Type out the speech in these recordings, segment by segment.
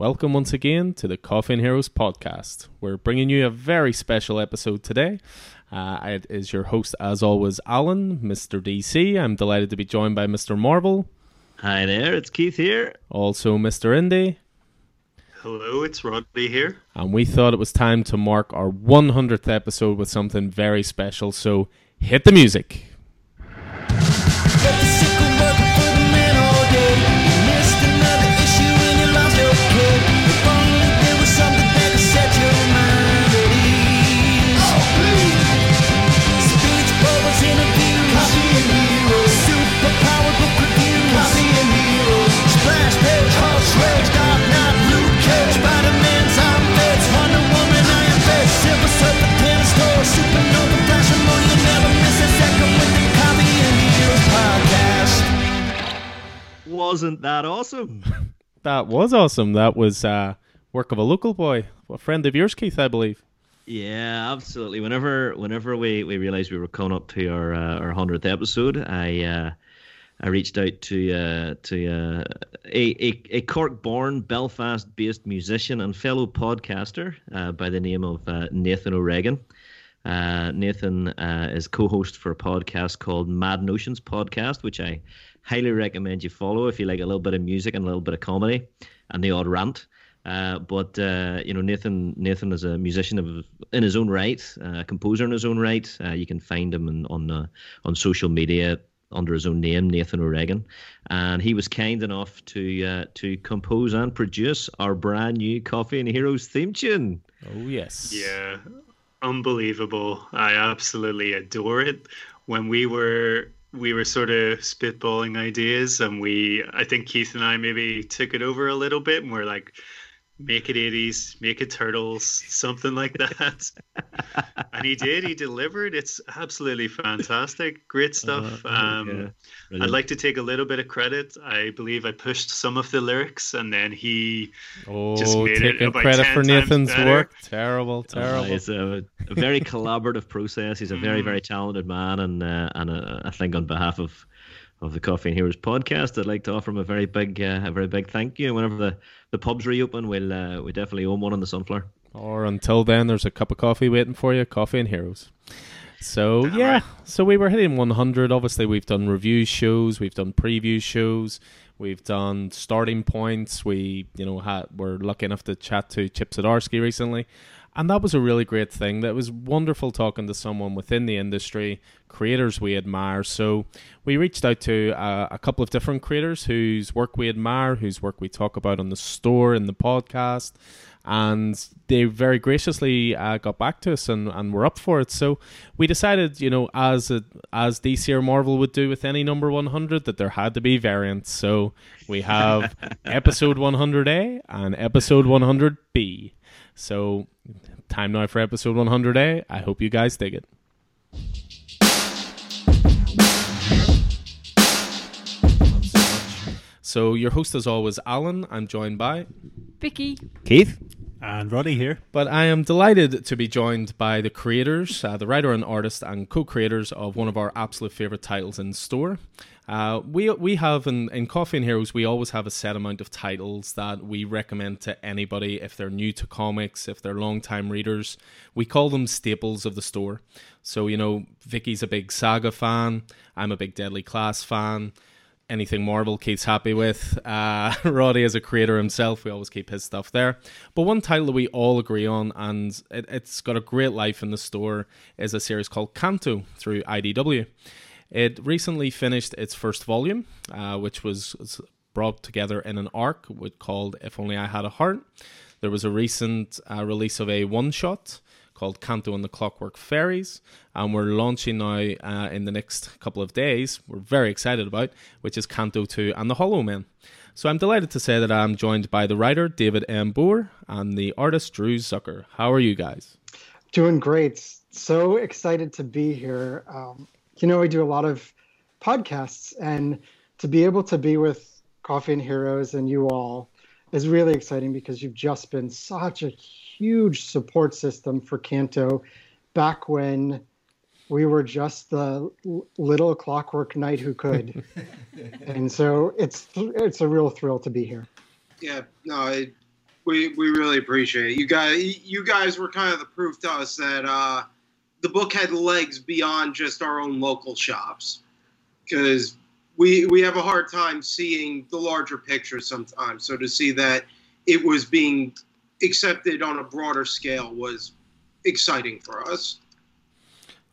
Welcome once again to the Coffee and Heroes podcast. We're bringing you a very special episode today. Uh, it is your host, as always, Alan, Mr. DC. I'm delighted to be joined by Mr. Marvel. Hi there, it's Keith here. Also, Mr. Indy. Hello, it's Rodney here. And we thought it was time to mark our 100th episode with something very special. So hit the music. Wasn't that awesome? that was awesome. That was uh, work of a local boy, a friend of yours, Keith, I believe. Yeah, absolutely. Whenever whenever we, we realized we were coming up to our uh, our hundredth episode, I uh, I reached out to uh, to uh, a, a a Cork-born, Belfast-based musician and fellow podcaster uh, by the name of uh, Nathan O'Regan. Uh, Nathan uh, is co-host for a podcast called Mad Notions Podcast, which I highly recommend you follow if you like a little bit of music and a little bit of comedy and the odd rant. Uh, but uh, you know, Nathan Nathan is a musician of in his own right, a composer in his own right. Uh, you can find him in, on uh, on social media under his own name, Nathan O'Regan, and he was kind enough to uh, to compose and produce our brand new Coffee and Heroes theme tune. Oh yes, yeah, unbelievable! I absolutely adore it. When we were we were sort of spitballing ideas and we i think keith and i maybe took it over a little bit and we're like make it 80s make it turtles something like that. And he did he delivered. It's absolutely fantastic. Great stuff. Uh, um, yeah. i'd like to take a little bit of credit. I believe i pushed some of the lyrics and then he oh, just made taking it credit for nathan's work. Terrible terrible. Uh, it's a, a very collaborative process. He's a very mm. very talented man and uh, and uh, i think on behalf of of the Coffee and Heroes podcast, I'd like to offer him a very big, uh, a very big thank you. And whenever the, the pubs reopen, we'll uh, we definitely own one on the Sunflower. Or until then, there's a cup of coffee waiting for you. Coffee and Heroes. So yeah, right. so we were hitting 100. Obviously, we've done review shows, we've done preview shows, we've done starting points. We, you know, had we're lucky enough to chat to Chip Zdarsky recently, and that was a really great thing. That was wonderful talking to someone within the industry, creators we admire. So we reached out to uh, a couple of different creators whose work we admire, whose work we talk about on the store, in the podcast, and they very graciously uh, got back to us and, and were up for it. So we decided, you know, as a, as DC or Marvel would do with any number 100, that there had to be variants. So we have episode 100A and episode 100B. So, time now for episode 100A. I hope you guys dig it. So, your host as always Alan. I'm joined by Vicky, Keith, and Roddy here. But I am delighted to be joined by the creators, uh, the writer and artist, and co creators of one of our absolute favorite titles in store. Uh, we we have in, in Coffee and Heroes we always have a set amount of titles that we recommend to anybody if they're new to comics, if they're long time readers. We call them staples of the store. So you know, Vicky's a big Saga fan. I'm a big Deadly Class fan. Anything Marvel keeps happy with. Uh, Roddy, as a creator himself, we always keep his stuff there. But one title that we all agree on, and it, it's got a great life in the store, is a series called Canto through IDW. It recently finished its first volume, uh, which was brought together in an arc called If Only I Had a Heart. There was a recent uh, release of a one shot called Canto and the Clockwork Fairies, and we're launching now uh, in the next couple of days. We're very excited about, which is Canto 2 and the Hollow Men. So I'm delighted to say that I'm joined by the writer David M. Booher and the artist Drew Zucker. How are you guys? Doing great. So excited to be here. Um, you know, I do a lot of podcasts, and to be able to be with Coffee and Heroes and you all is really exciting because you've just been such a huge support system for Canto back when we were just the little clockwork knight who could. and so it's it's a real thrill to be here. Yeah, no, I We we really appreciate it. You guys you guys were kind of the proof to us that uh, the book had legs beyond just our own local shops. Because we we have a hard time seeing the larger picture sometimes. So to see that it was being accepted on a broader scale was exciting for us.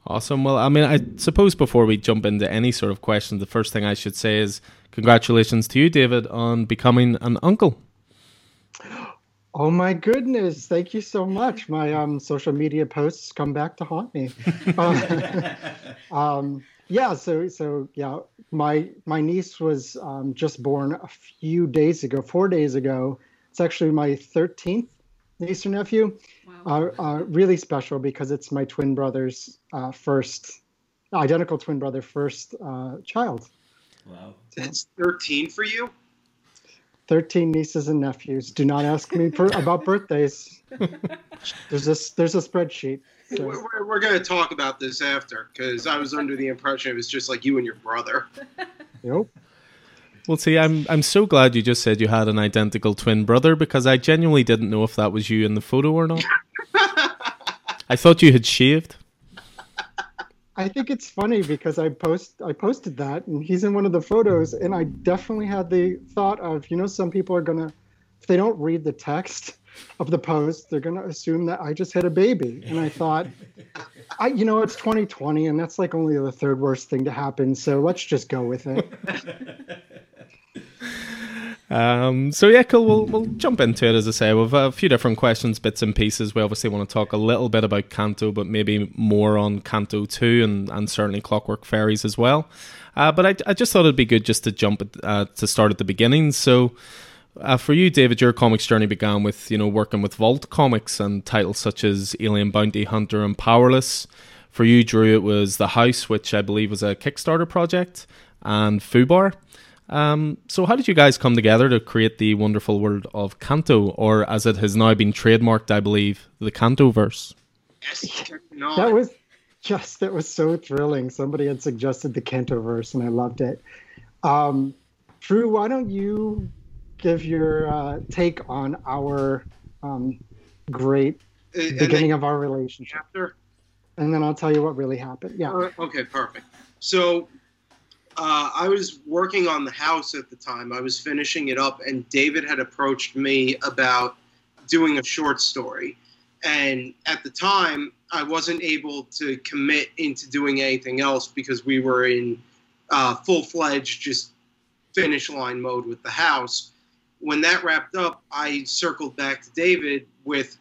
Awesome. Well, I mean, I suppose before we jump into any sort of question, the first thing I should say is congratulations to you, David, on becoming an uncle. Oh my goodness! Thank you so much. My um, social media posts come back to haunt me. uh, um, yeah. So so yeah, my my niece was um, just born a few days ago, four days ago. It's actually my thirteenth niece or nephew. Wow. Uh, uh, really special because it's my twin brother's uh, first, identical twin brother first uh, child. Wow. That's thirteen for you. 13 nieces and nephews. Do not ask me for, about birthdays. There's a, there's a spreadsheet. So. We're, we're going to talk about this after because I was under the impression it was just like you and your brother. Nope. Well, see, I'm I'm so glad you just said you had an identical twin brother because I genuinely didn't know if that was you in the photo or not. I thought you had shaved. I think it's funny because I post I posted that and he's in one of the photos and I definitely had the thought of you know some people are gonna if they don't read the text of the post they're gonna assume that I just hit a baby and I thought I you know it's 2020 and that's like only the third worst thing to happen so let's just go with it. Um, so yeah, cool. We'll we'll jump into it. As I say, we've a few different questions, bits and pieces. We obviously want to talk a little bit about Canto, but maybe more on Canto two, and and certainly Clockwork Fairies as well. Uh, but I, I just thought it'd be good just to jump at, uh, to start at the beginning. So. Uh, for you, David, your comics journey began with you know working with Vault Comics and titles such as Alien Bounty Hunter and Powerless. For you, Drew, it was The House, which I believe was a Kickstarter project, and Fubar. Um, so, how did you guys come together to create the wonderful world of Canto, or as it has now been trademarked, I believe, the Canto verse? Yes, that was just that was so thrilling. Somebody had suggested the Canto verse, and I loved it. Um, Drew, why don't you give your uh, take on our um, great uh, beginning of our relationship? After? And then I'll tell you what really happened. Yeah. Uh, okay, perfect. So uh, I was working on the house at the time. I was finishing it up, and David had approached me about doing a short story. And at the time, I wasn't able to commit into doing anything else because we were in uh, full fledged, just finish line mode with the house. When that wrapped up, I circled back to David with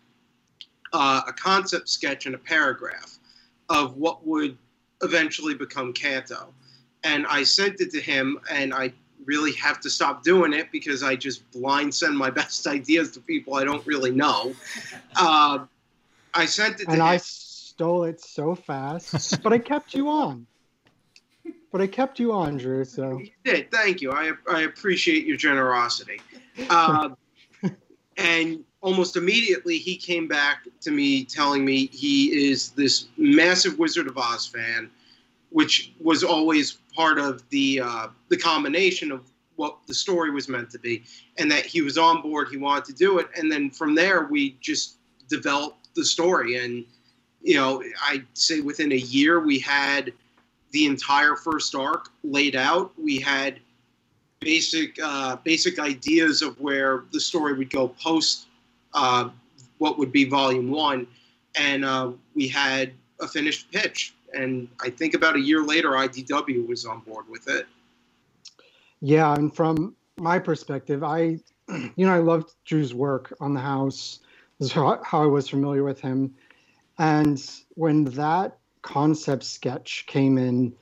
uh, a concept sketch and a paragraph of what would eventually become Canto and I sent it to him, and I really have to stop doing it because I just blind send my best ideas to people I don't really know. Uh, I sent it and I stole it so fast, but I kept you on. But I kept you on, Drew. So you did. Thank you. I I appreciate your generosity. Uh, and almost immediately, he came back to me telling me he is this massive Wizard of Oz fan which was always part of the uh, the combination of what the story was meant to be, and that he was on board, he wanted to do it, and then from there we just developed the story, and you know I'd say within a year we had the entire first arc laid out. We had basic uh, basic ideas of where the story would go post uh, what would be volume one, and uh, we had a finished pitch and I think about a year later, IDW was on board with it. Yeah, and from my perspective, I, you know, I loved Drew's work on the house. This is how, I was familiar with him, and when that concept sketch came in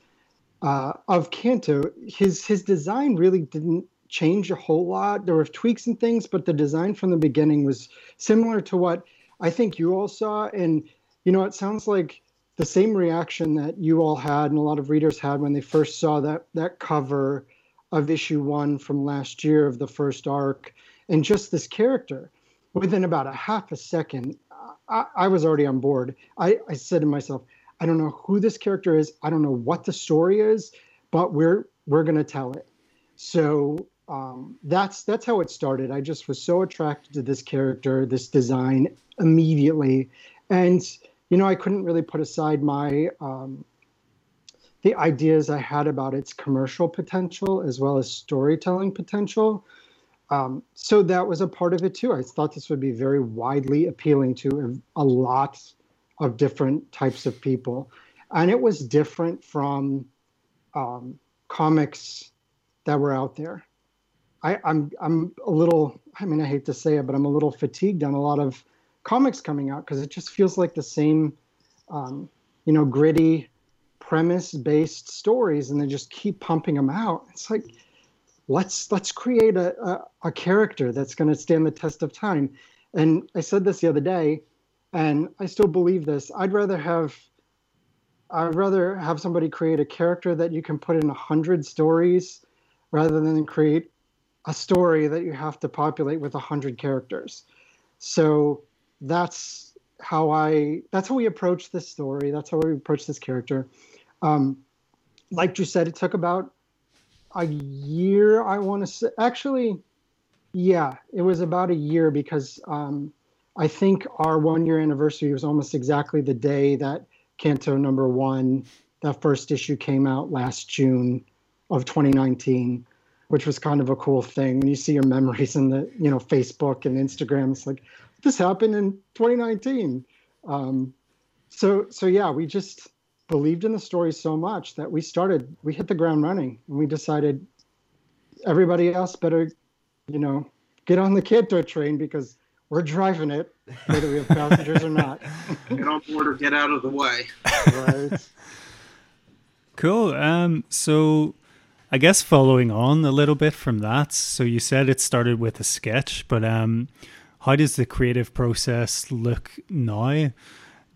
uh, of Canto, his his design really didn't change a whole lot. There were tweaks and things, but the design from the beginning was similar to what I think you all saw. And you know, it sounds like the same reaction that you all had and a lot of readers had when they first saw that that cover of issue one from last year of the first arc and just this character. Within about a half a second i, I was already on board. I, I said to myself i don't know who this character is. I don't know what the story is but we're we're going to tell it. So um, that's that's how it started. I just was so attracted to this character, this design immediately, and you know I couldn't really put aside my um, the ideas I had about its commercial potential as well as storytelling potential. Um, so that was a part of it too. I thought this would be very widely appealing to a, lot of different types of people, and it was different from um, comics that were out there. I, I'm I'm a little. I mean, I hate to say it, but I'm a little fatigued on a lot of comics coming out because it just feels like the same, um, you know, gritty premise-based stories, and they just keep pumping them out. It's like let's let's create a a, a character that's going to stand the test of time. And I said this the other day, and I still believe this. I'd rather have I'd rather have somebody create a character that you can put in a hundred stories rather than create a story that you have to populate with a hundred characters. So that's how I that's how we approach this story. That's how we approach this character. Um, like you said, it took about a year. I want to say actually, yeah, it was about a year because um, I think our one year anniversary was almost exactly the day that Canto number one, that first issue came out last June of 2019 which was kind of a cool thing. When you see your memories in the, you know, Facebook and Instagram, it's like this happened in 2019. Um, so, so yeah, we just believed in the story so much that we started, we hit the ground running, and we decided everybody else better, you know, get on the Canto train because we're driving it, whether we have passengers or not. Get on board or get out of the way. right. Cool. Um, so I guess following on a little bit from that, so you said it started with a sketch, but um, how does the creative process look now?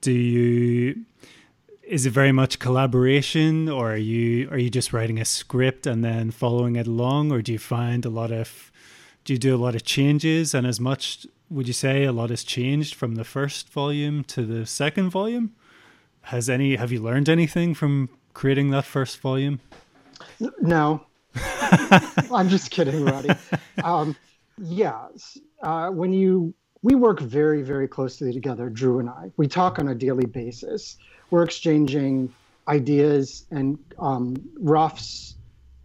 Do you is it very much collaboration, or are you are you just writing a script and then following it along, or do you find a lot of do you do a lot of changes? And as much would you say a lot has changed from the first volume to the second volume? Has any have you learned anything from creating that first volume? No, I'm just kidding, Roddy. Um, yeah, uh, when you we work very very closely together, Drew and I. We talk on a daily basis. We're exchanging ideas and um, roughs,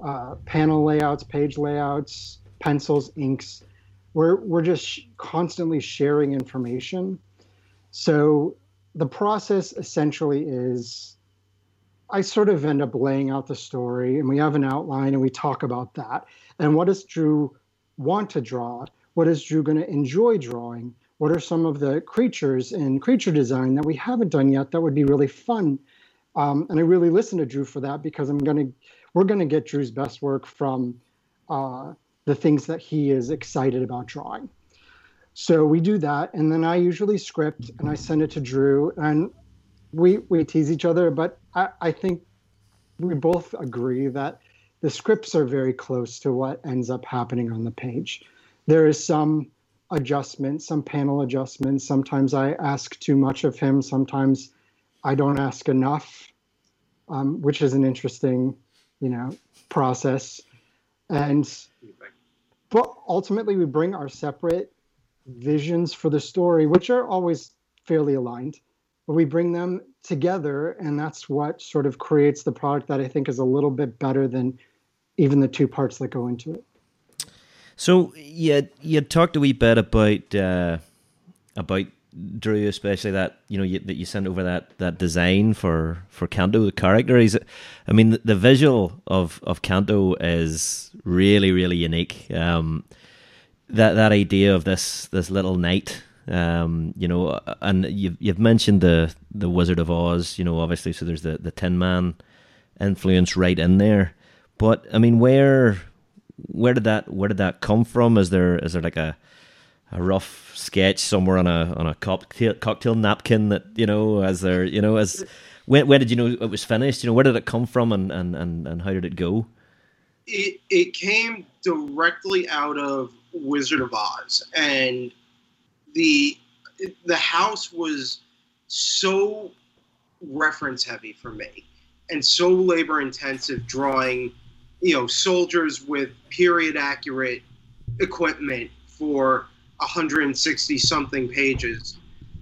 uh, panel layouts, page layouts, pencils, inks. We're we're just constantly sharing information. So the process essentially is I sort of end up laying out the story and we have an outline and we talk about that. And what does Drew want to draw? What is Drew going to enjoy drawing? What are some of the creatures in creature design that we haven't done yet that would be really fun? Um, and I really listen to Drew for that because I'm going to, we're going to get Drew's best work from uh, the things that he is excited about drawing. So we do that, and then I usually script and I send it to Drew, and we we tease each other, but I, I think we both agree that the scripts are very close to what ends up happening on the page. There is some adjustments, some panel adjustments. Sometimes I ask too much of him. Sometimes I don't ask enough, um, which is an interesting, you know, process. And but ultimately, we bring our separate visions for the story, which are always fairly aligned but we bring them together and that's what sort of creates the product that i think is a little bit better than even the two parts that go into it so you you talked a wee bit about uh, about Drew, especially that you know you, that you sent over that, that design for for Canto the character. He's, I mean, the, the visual of of Canto is really really unique. Um, that that idea of this this little knight um, you know, and you've you've mentioned the the Wizard of Oz. You know, obviously, so there's the the Tin Man influence right in there. But I mean, where where did that where did that come from? Is there is there like a a rough sketch somewhere on a on a cocktail cocktail napkin that you know as there you know as when when did you know it was finished? You know, where did it come from and and and, and how did it go? It it came directly out of Wizard of Oz and the the house was so reference heavy for me and so labor intensive drawing you know soldiers with period accurate equipment for 160 something pages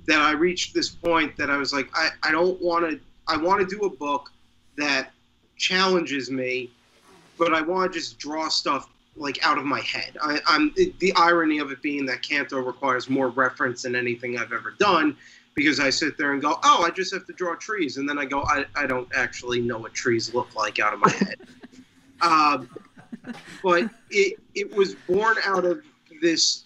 that I reached this point that I was like, I, I don't want to, I want to do a book that challenges me, but I want to just draw stuff like out of my head. I, am the irony of it being that Canto requires more reference than anything I've ever done because I sit there and go, oh, I just have to draw trees. And then I go, I, I don't actually know what trees look like out of my head. um, but it, it was born out of this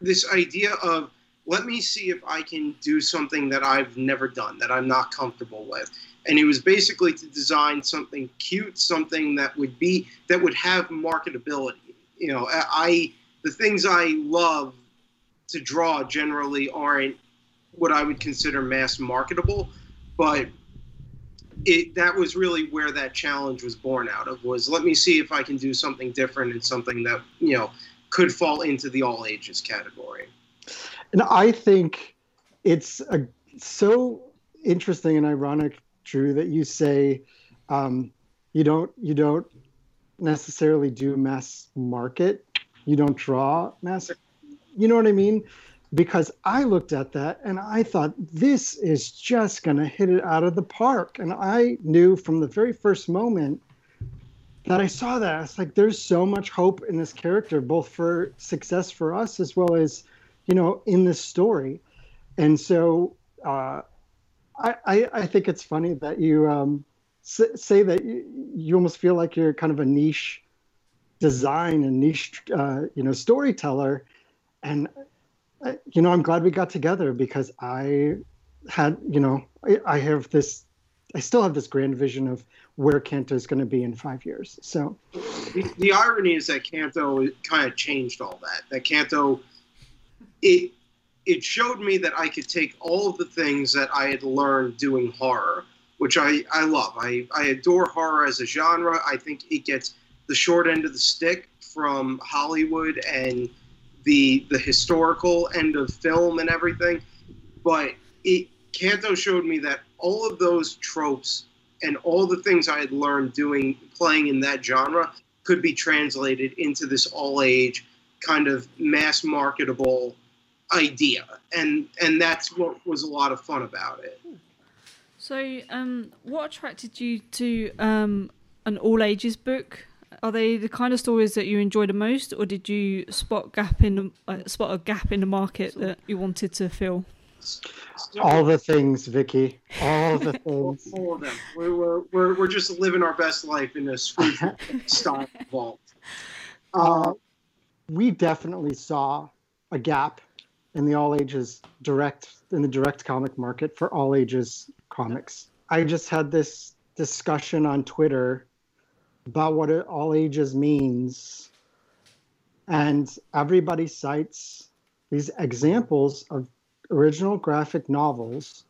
this idea of let me see if I can do something that I've never done, that I'm not comfortable with. And it was basically to design something cute, something that would be that would have marketability. You know, I the things I love to draw generally aren't what I would consider mass marketable, but it that was really where that challenge was born out of was let me see if I can do something different and something that, you know, could fall into the all ages category. And I think it's a, so interesting and ironic, Drew, that you say um, you don't you don't necessarily do mass market. You don't draw mass. You know what I mean? Because I looked at that and I thought this is just going to hit it out of the park. And I knew from the very first moment that I saw that. It's like there's so much hope in this character, both for success for us as well as you know, in this story. And so uh, I, I, I, think it's funny that you um, say that you, you, almost feel like you're kind of a niche design and niche, uh, you know, storyteller. And, you know, I'm glad we got together because I had, you know, I, I have this, I still have this grand vision of where Canto is going to be in five years. So the, the irony is that Canto kind of changed all that. That Canto it it showed me that I could take all of the things that I had learned doing horror, which I, I love. I, I adore horror as a genre. I think it gets the short end of the stick from Hollywood and the the historical end of film and everything. But it Canto showed me that all of those tropes and all the things I had learned doing playing in that genre could be translated into this all age kind of mass marketable idea, and and that's what was a lot of fun about it. So, um, what attracted you to um, an all ages book? Are they the kind of stories that you enjoy the most, or did you spot gap in the, uh, spot a gap in the market that you wanted to fill? All the things, Vicky. All the things. All of them. We're, we're, we're, we're just living our best life in a Scrooge style vault. Uh, we definitely saw a gap in the all ages direct in the direct comic market for all ages comics. I just had this discussion on Twitter about what all ages means, and everybody cites these examples of original graphic novels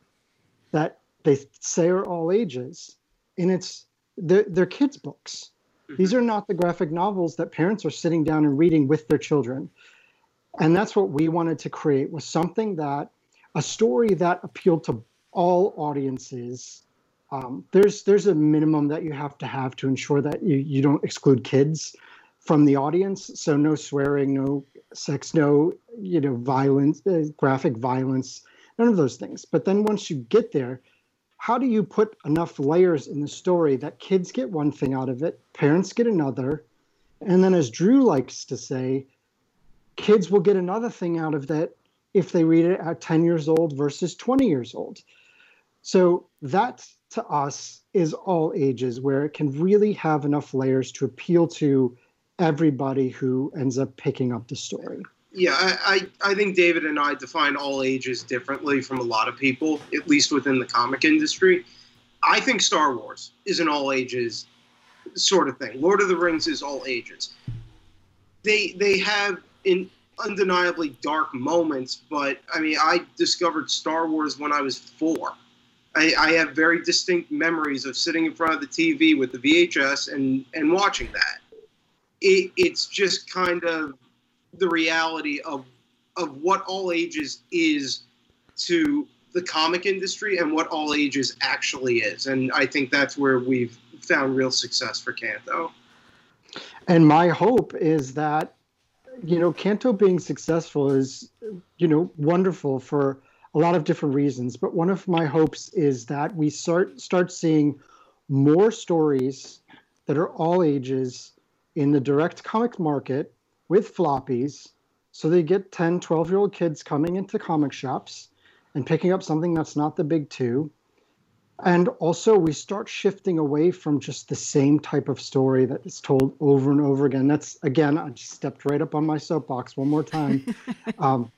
that they say are all ages, and it's they're, they're kids' books. Mm-hmm. These are not the graphic novels that parents are sitting down and reading with their children and that's what we wanted to create was something that a story that appealed to all audiences um, there's there's a minimum that you have to have to ensure that you, you don't exclude kids from the audience. So no swearing no sex no you know violence uh, graphic violence none of those things. But then once you get there how do you put enough layers in the story that kids get one thing out of it parents get another? And then as drew likes to say kids will get another thing out of that if they read it at 10 years old versus 20 years old. So that to us is all ages where it can really have enough layers to appeal to everybody who ends up picking up the story. Yeah, I, I, I think David and I define all ages differently from a lot of people, at least within the comic industry. I think Star Wars is an all ages sort of thing. Lord of the Rings is all ages. They they have in undeniably dark moments, but I mean, I discovered Star Wars when I was four. I, I, have very distinct memories of sitting in front of the TV with the VHS and, and watching that. It, it's just kind of the reality of of what all ages is to the comic industry and what all ages actually is. And I think that's where we've found real success for Canto. And my hope is that, you know, Canto being successful is, you know, wonderful for a lot of different reasons. But one of my hopes is that we start start seeing more stories that are all ages in the direct comic market with floppies. So they get 10, 12 year old kids coming into comic shops and picking up something that's not the big two and also we start shifting away from just the same type of story that is told over and over again that's again i just stepped right up on my soapbox one more time um,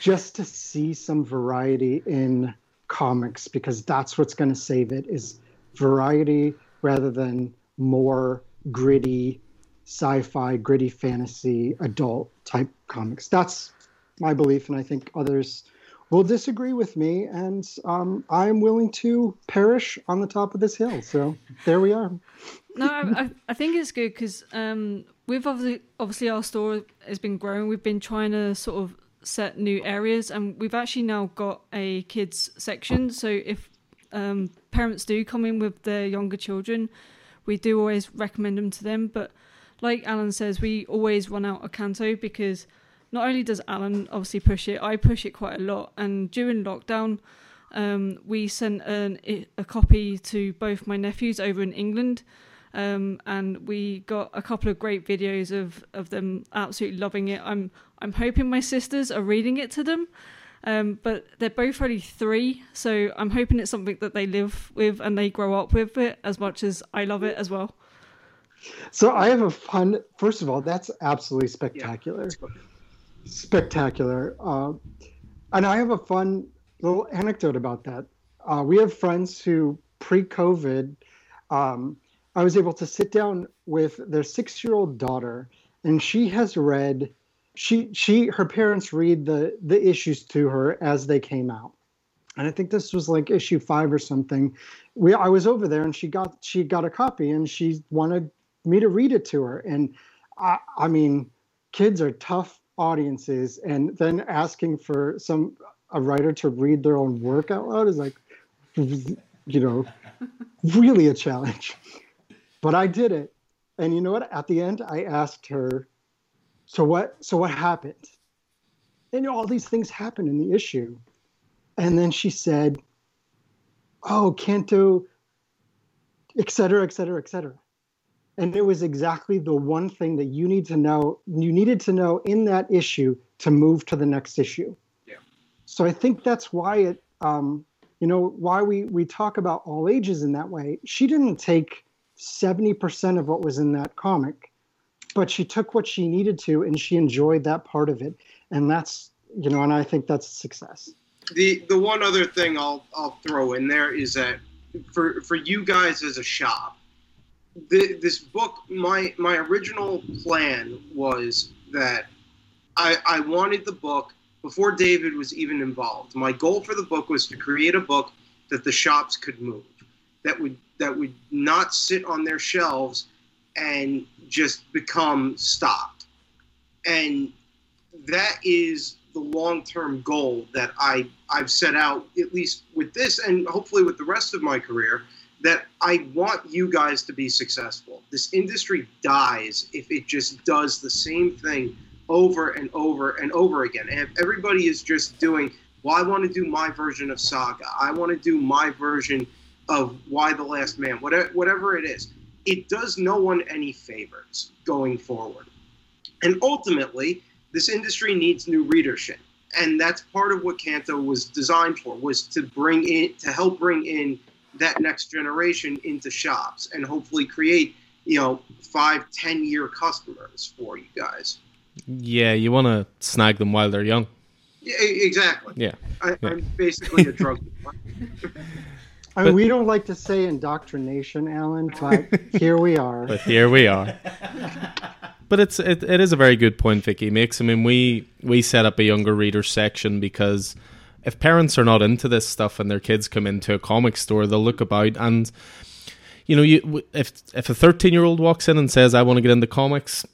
just to see some variety in comics because that's what's going to save it is variety rather than more gritty sci-fi gritty fantasy adult type comics that's my belief and i think others will disagree with me, and um, I'm willing to perish on the top of this hill. So there we are. no, I, I think it's good because um, we've obviously, obviously our store has been growing. We've been trying to sort of set new areas, and we've actually now got a kids section. So if um, parents do come in with their younger children, we do always recommend them to them. But like Alan says, we always run out of Canto because not only does Alan obviously push it, I push it quite a lot. And during lockdown, um, we sent an, a copy to both my nephews over in England. Um, and we got a couple of great videos of, of them absolutely loving it. I'm I'm hoping my sisters are reading it to them, um, but they're both only three, so I'm hoping it's something that they live with and they grow up with it as much as I love it as well. So I have a fun. First of all, that's absolutely spectacular. Yeah spectacular. Uh, and I have a fun little anecdote about that. Uh, we have friends who, pre COVID, um, I was able to sit down with their six year old daughter, and she has read. She she her parents read the the issues to her as they came out, and I think this was like issue five or something. We I was over there and she got she got a copy and she wanted me to read it to her, and I I mean, kids are tough audiences and then asking for some a writer to read their own work out loud is like you know really a challenge but i did it. And you know what? At the end i asked her so what so what happened? And all these things happened in the issue. And then she said oh canto et cetera et cetera et cetera. And it was exactly the one thing that you need to know you needed to know in that issue to move to the next issue. Yeah. So i think that's why it um, you know why we we talk about all ages in that way. She didn't take 70% of what was in that comic but she took what she needed to and she enjoyed that part of it and that's you know and i think that's success the the one other thing i'll i'll throw in there is that for for you guys as a shop the, this book, my my original plan was that I, I wanted the book before David was even involved. My goal for the book was to create a book that the shops could move, that would that would not sit on their shelves and just become stocked. And that is the long-term goal that I I've set out at least with this and hopefully with the rest of my career that I want you guys to be successful. This industry dies if it just does the same thing over and over and over again. And if everybody is just doing, well, I want to do my version of Saga, I want to do my version of Y the Last Man, whatever, whatever it is, it does no one any favors going forward. And ultimately, this industry needs new readership. And that's part of what Canto was designed for, was to bring in, to help bring in that next generation into shops and hopefully create you know five ten year customers for you guys. Yeah you want to snag them while they're young. Yeah exactly. Yeah, I, am basically a drug I mean, we don't like to say indoctrination, Alan, but here we are. But here we are. but it's it, it is a very good point Vicky makes. I mean, we we set up a younger reader section because if parents are not into this stuff and their kids come into a comic store, they'll look about and you know, you if if a thirteen year old walks in and says, "I want to get into comics,"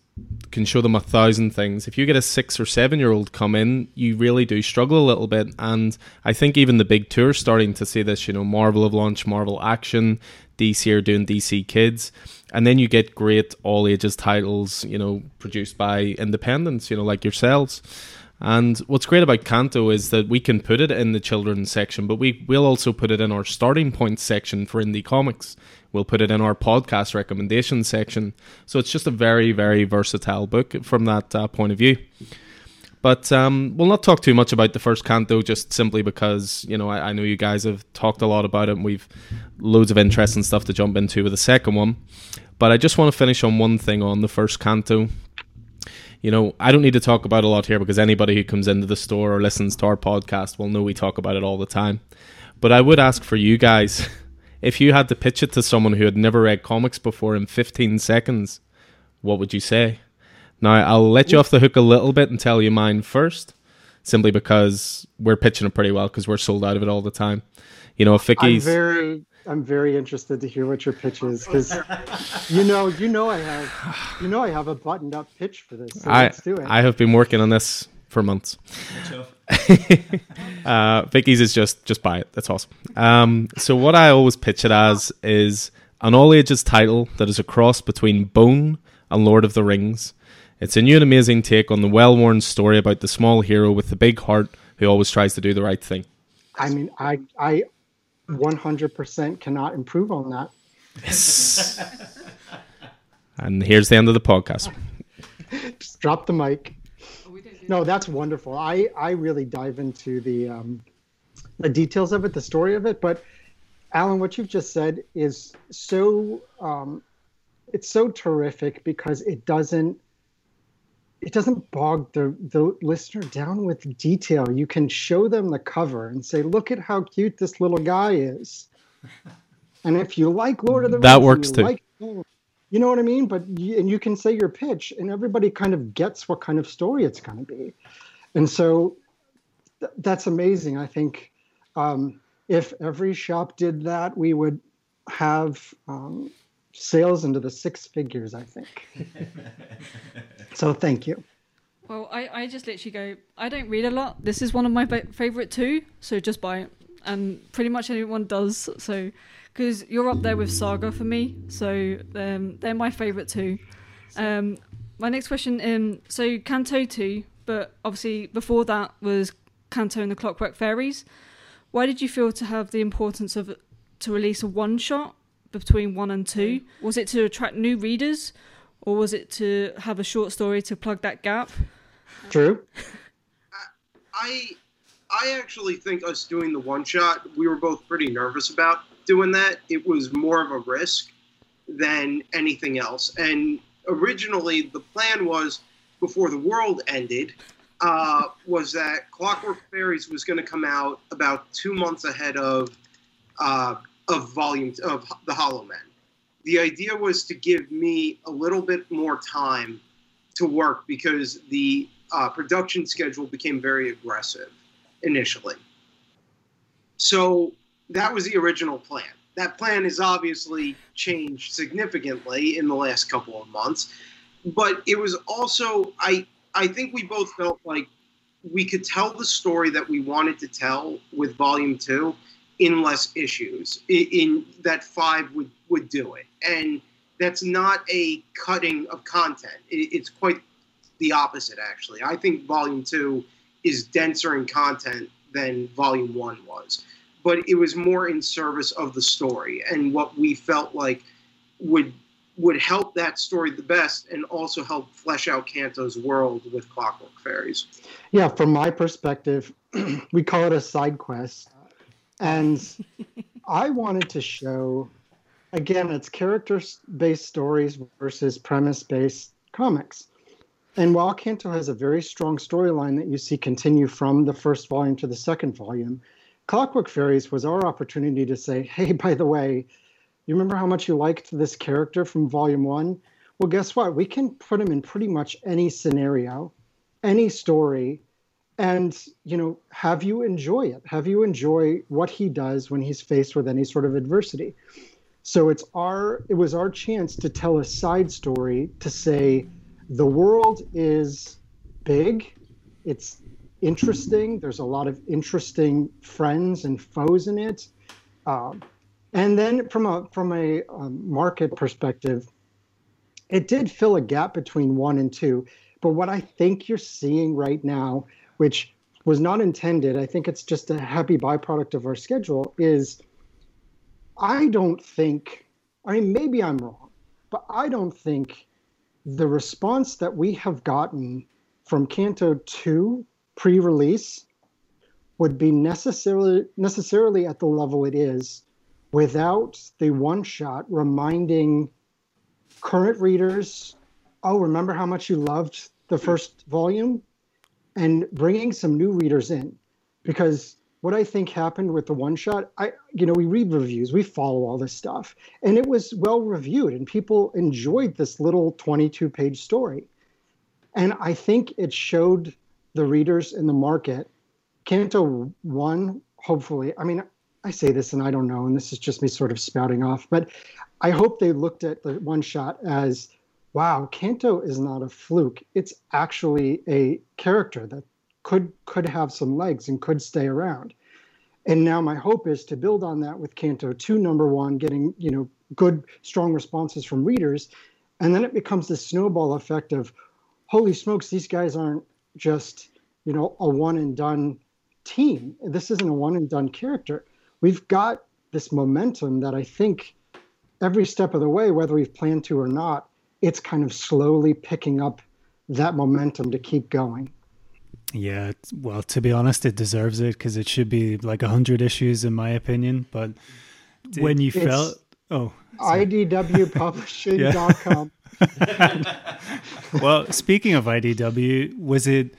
can show them a thousand things. If you get a six or seven year old come in, you really do struggle a little bit. And I think even the big tour starting to see this. You know, Marvel have launched Marvel Action, DC are doing DC Kids, and then you get great all ages titles, you know, produced by independents, you know, like yourselves. And what's great about Canto is that we can put it in the children's section, but we will also put it in our starting point section for indie comics. We'll put it in our podcast recommendation section. So it's just a very, very versatile book from that uh, point of view. But um, we'll not talk too much about the first Canto, just simply because you know I, I know you guys have talked a lot about it, and we've loads of interesting stuff to jump into with the second one. But I just want to finish on one thing on the first Canto. You know, I don't need to talk about a lot here because anybody who comes into the store or listens to our podcast will know we talk about it all the time. But I would ask for you guys if you had to pitch it to someone who had never read comics before in 15 seconds, what would you say? Now, I'll let you off the hook a little bit and tell you mine first, simply because we're pitching it pretty well because we're sold out of it all the time. You know, if Vicky's. I'm very, I'm very interested to hear what your pitch is because, you know, you know, I have, you know, I have a buttoned up pitch for this. So I, let's do it. I have been working on this for months. uh, Vicky's is just just buy it. That's awesome. Um, so what I always pitch it as is an all ages title that is a cross between Bone and Lord of the Rings. It's a new and amazing take on the well worn story about the small hero with the big heart who always tries to do the right thing. I mean, I, I, 100% cannot improve on that. Yes. and here's the end of the podcast. Just drop the mic. No, that's wonderful. I, I really dive into the um, the details of it, the story of it. But Alan, what you've just said is so um, it's so terrific because it doesn't it doesn't bog the the listener down with detail. You can show them the cover and say, "Look at how cute this little guy is." And if you like Lord of the Rings, That works you too. Like, you know what I mean? But you, and you can say your pitch, and everybody kind of gets what kind of story it's going to be. And so th- that's amazing. I think um, if every shop did that, we would have um, sales into the six figures. I think. so thank you. Well, I, I just literally go, I don't read a lot. This is one of my favorite too, so just buy it. And pretty much anyone does. So, because you're up there with Saga for me, so um, they're my favorite too. Um, my next question, um, so Canto 2, but obviously before that was Canto and the Clockwork Fairies. Why did you feel to have the importance of to release a one shot between one and two? Was it to attract new readers, or was it to have a short story to plug that gap? True. I I actually think us doing the one shot, we were both pretty nervous about doing that. It was more of a risk than anything else. And originally, the plan was before the world ended, uh, was that Clockwork Fairies was going to come out about two months ahead of uh, of volume of the Hollow Men. The idea was to give me a little bit more time to work because the uh, production schedule became very aggressive initially. So that was the original plan. That plan has obviously changed significantly in the last couple of months, but it was also I I think we both felt like we could tell the story that we wanted to tell with volume 2 in less issues in, in that 5 would would do it. And that's not a cutting of content. It, it's quite the opposite actually. I think volume 2 is denser in content than volume 1 was but it was more in service of the story and what we felt like would would help that story the best and also help flesh out Canto's world with Clockwork Fairies. Yeah, from my perspective, we call it a side quest. And I wanted to show, again, it's character based stories versus premise based comics. And while Canto has a very strong storyline that you see continue from the first volume to the second volume, Clockwork Fairies was our opportunity to say, hey, by the way, you remember how much you liked this character from volume one? Well, guess what? We can put him in pretty much any scenario, any story, and you know, have you enjoy it. Have you enjoy what he does when he's faced with any sort of adversity. So it's our it was our chance to tell a side story to say the world is big, it's interesting. There's a lot of interesting friends and foes in it. Um, And then from a from a um, market perspective, it did fill a gap between one and two. But what I think you're seeing right now, which was not intended, I think it's just a happy byproduct of our schedule, is I don't think, I mean, maybe I'm wrong, but I don't think the response that we have gotten from Canto 2 pre release would be necessarily necessarily at the level it is without the one shot reminding current readers oh remember how much you loved the first volume? and bringing some new readers in. Because what i think happened with the one shot i you know we read reviews we follow all this stuff and it was well reviewed and people enjoyed this little 22 page story. And i think it showed the readers in the market canto 1 hopefully i mean I say this and I don't know, and this is just me sort of spouting off, but I hope they looked at the one shot as wow, Canto is not a fluke. It's actually a character that could could have some legs and could stay around. And now my hope is to build on that with Canto 2 number 1 getting, you know, good strong responses from readers, and then it becomes this snowball effect of holy smokes, these guys aren't just, you know, a one and done team. This isn't a one and done character we've got this momentum that I think every step of the way, whether we've planned to or not, it's kind of slowly picking up that momentum to keep going. Yeah, well, to be honest, it deserves it because it should be like a hundred issues, in my opinion. But when you it's felt, oh, IDWpublishing.com. well, speaking of IDW, was it?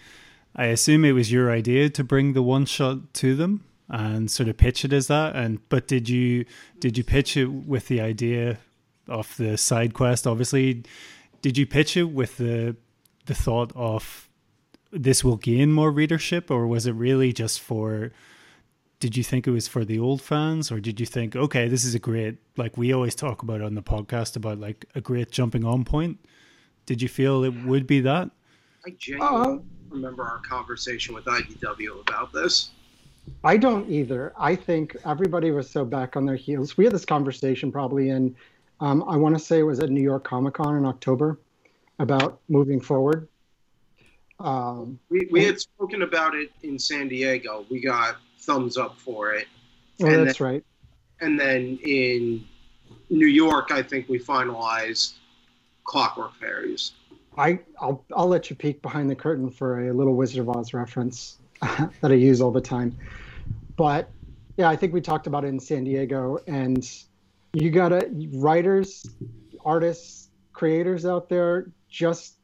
I assume it was your idea to bring the one shot to them and sort of pitch it as that. And but did you did you pitch it with the idea of the side quest? Obviously, did you pitch it with the the thought of this will gain more readership, or was it really just for? Did you think it was for the old fans, or did you think, okay, this is a great, like we always talk about on the podcast about like a great jumping on point? Did you feel it would be that? I genuinely uh, remember our conversation with IDW about this. I don't either. I think everybody was so back on their heels. We had this conversation probably in, um, I want to say it was at New York Comic Con in October about moving forward. Um, we, we had spoken about it in San Diego. We got thumbs up for it. Oh, and that's then, right. And then in New York, I think we finalized Clockwork Fairies. I, I'll, I'll let you peek behind the curtain for a little Wizard of Oz reference. that I use all the time. But yeah, I think we talked about it in San Diego, and you gotta writers, artists, creators out there, just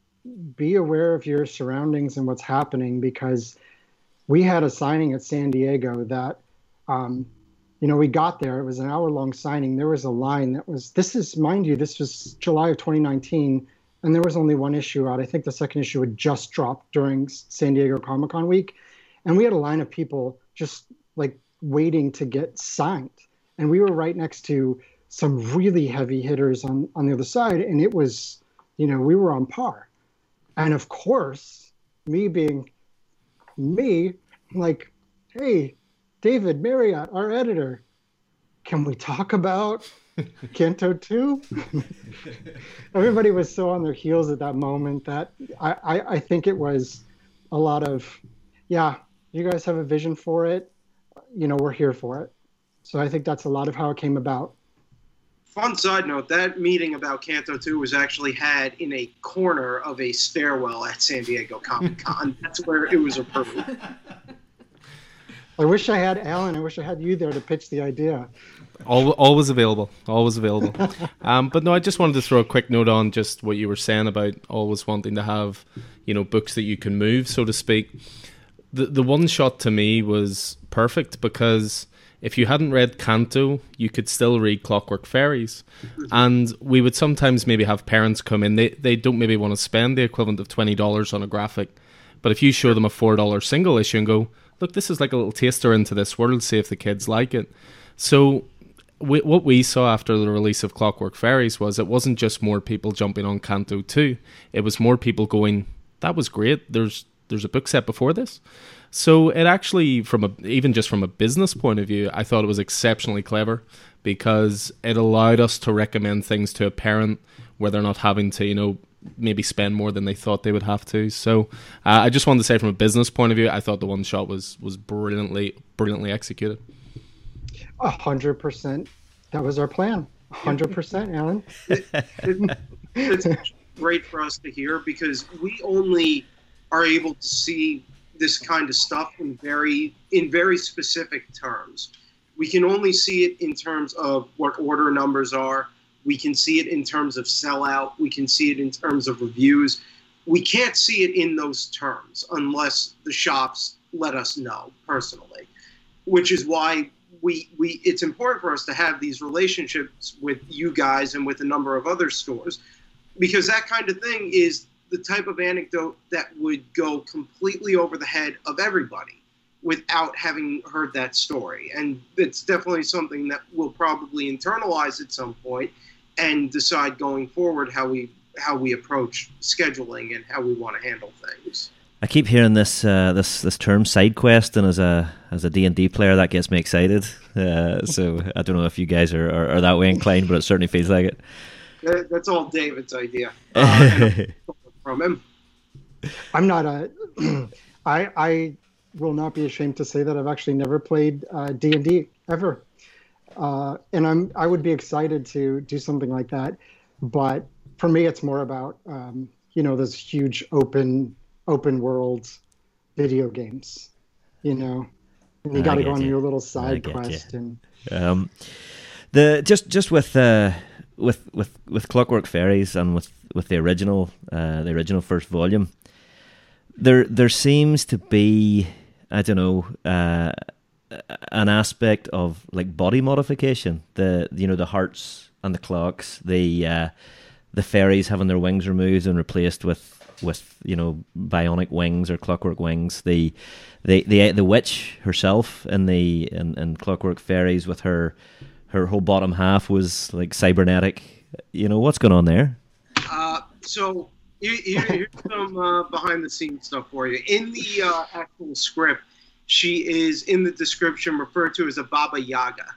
be aware of your surroundings and what's happening because we had a signing at San Diego that um, you know, we got there. It was an hour long signing. There was a line that was, this is, mind you, this was July of 2019, and there was only one issue out. I think the second issue had just dropped during San Diego Comic Con week and we had a line of people just like waiting to get signed and we were right next to some really heavy hitters on on the other side and it was you know we were on par and of course me being me like hey david Mariotte our editor can we talk about Canto 2 everybody was so on their heels at that moment that I, I, I think it was a lot of yeah you guys have a vision for it, you know, we're here for it. So I think that's a lot of how it came about. Fun side note: that meeting about Canto Two was actually had in a corner of a stairwell at San Diego Comic Con. that's where it was approved. I wish I had Alan. I wish I had you there to pitch the idea. always available. Always available. um, but no, I just wanted to throw a quick note on just what you were saying about always wanting to have, you know, books that you can move, so to speak the the one shot to me was perfect because if you hadn't read Canto, you could still read Clockwork Fairies. And we would sometimes maybe have parents come in. They they don't maybe want to spend the equivalent of twenty dollars on a graphic. But if you show them a four dollar single issue and go, look, this is like a little taster into this world, see if the kids like it. So we, what we saw after the release of Clockwork Fairies was it wasn't just more people jumping on Canto 2, it was more people going, that was great. There's there's a book set before this. So it actually, from a even just from a business point of view, I thought it was exceptionally clever because it allowed us to recommend things to a parent where they're not having to, you know, maybe spend more than they thought they would have to. So uh, I just wanted to say, from a business point of view, I thought the one shot was was brilliantly brilliantly executed. A hundred percent. That was our plan. A hundred percent, Alan. it's great for us to hear because we only are able to see this kind of stuff in very in very specific terms. We can only see it in terms of what order numbers are. We can see it in terms of sellout. We can see it in terms of reviews. We can't see it in those terms unless the shops let us know personally, which is why we we it's important for us to have these relationships with you guys and with a number of other stores because that kind of thing is the type of anecdote that would go completely over the head of everybody without having heard that story. And it's definitely something that we'll probably internalize at some point and decide going forward how we how we approach scheduling and how we want to handle things. I keep hearing this uh, this this term side quest, and as a as a D and D player, that gets me excited. Uh, so I don't know if you guys are, are, are, that way inclined, but it certainly feels like it. That's all David's idea uh, from him. I'm not a. I I will not be ashamed to say that I've actually never played uh, D and D ever, uh, and I'm I would be excited to do something like that, but for me, it's more about um, you know those huge open open world video games, you know, and you got to go on you. your little side quest you. and. Um, the just just with uh, with with with Clockwork Fairies and with with the original uh, the original first volume, there there seems to be I don't know uh, an aspect of like body modification. The you know the hearts and the clocks, the uh, the fairies having their wings removed and replaced with with you know bionic wings or clockwork wings. The the the the witch herself in the in, in Clockwork Fairies with her her whole bottom half was like cybernetic. You know what's going on there? Uh, so here, here's some uh, behind the scenes stuff for you. In the uh, actual script, she is in the description referred to as a Baba Yaga,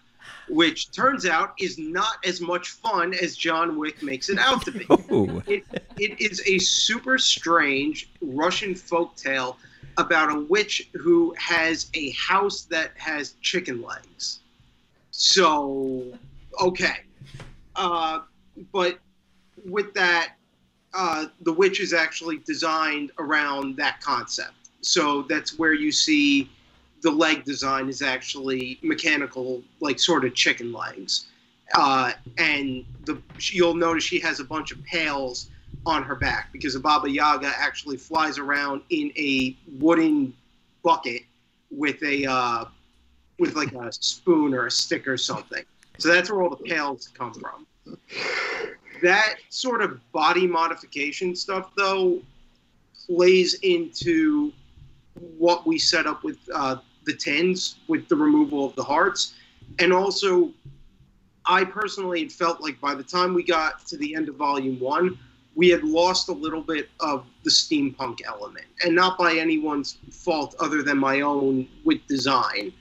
which turns out is not as much fun as John Wick makes it out to be. Oh. It, it is a super strange Russian folk tale about a witch who has a house that has chicken legs. So, okay. Uh, but with that, uh, the witch is actually designed around that concept. So that's where you see the leg design is actually mechanical, like sort of chicken legs. Uh, and the you'll notice she has a bunch of pails on her back because a Baba Yaga actually flies around in a wooden bucket with a uh, with like a spoon or a stick or something. So that's where all the pails come from. That sort of body modification stuff, though, plays into what we set up with uh, the tens, with the removal of the hearts. And also, I personally felt like by the time we got to the end of volume one, we had lost a little bit of the steampunk element. And not by anyone's fault other than my own with design.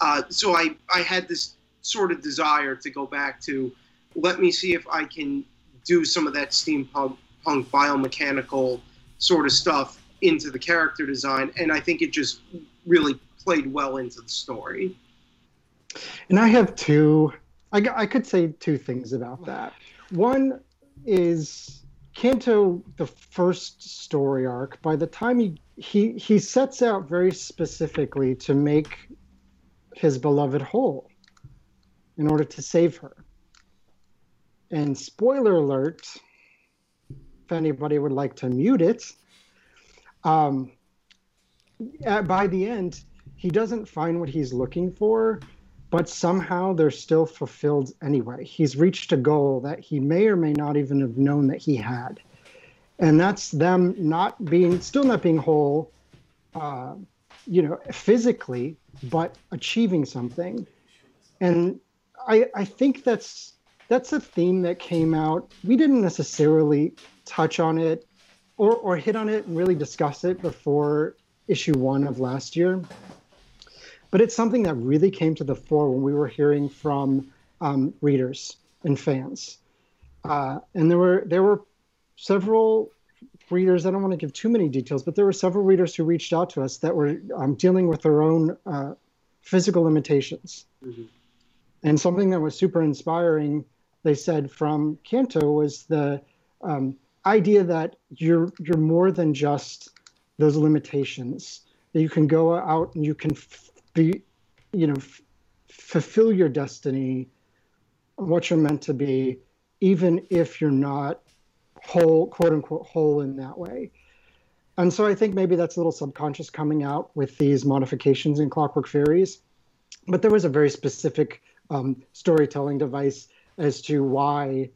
Uh, so I, I had this sort of desire to go back to let me see if I can do some of that steampunk punk biomechanical sort of stuff into the character design. And I think it just really played well into the story. And I have two, I, I could say two things about that. One is Canto, the first story arc, by the time he, he, he sets out very specifically to make his beloved whole in order to save her. And spoiler alert, if anybody would like to mute it, um, at, by the end, he doesn't find what he's looking for, but somehow they're still fulfilled anyway. He's reached a goal that he may or may not even have known that he had. And that's them not being, still not being whole, uh, you know, physically, but achieving something. And I, I think that's that's a theme that came out. We didn't necessarily touch on it or, or hit on it and really discuss it before issue one of last year. But it's something that really came to the fore when we were hearing from um, readers and fans. Uh, and there were there were several readers. I don't want to give too many details, but there were several readers who reached out to us that were um, dealing with their own uh, physical limitations. Mm-hmm. And something that was super inspiring, they said from Canto was the um, idea that you're you're more than just those limitations. That you can go out and you can f- be, you know, f- fulfill your destiny, what you're meant to be, even if you're not whole, quote unquote, whole in that way. And so I think maybe that's a little subconscious coming out with these modifications in Clockwork Fairies. But there was a very specific um, storytelling device as to why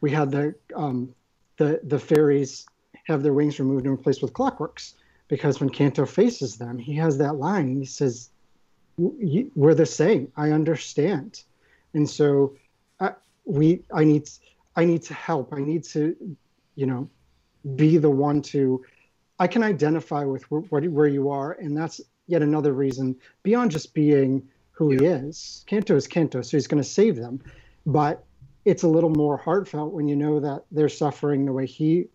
we had the um, the the fairies have their wings removed and replaced with clockworks. Because when Canto faces them, he has that line. He says, "We're the same. I understand." And so, I, we I need I need to help. I need to, you know, be the one to. I can identify with where, where you are, and that's yet another reason beyond just being who he is. Canto is Canto, so he's going to save them. But it's a little more heartfelt when you know that they're suffering the way he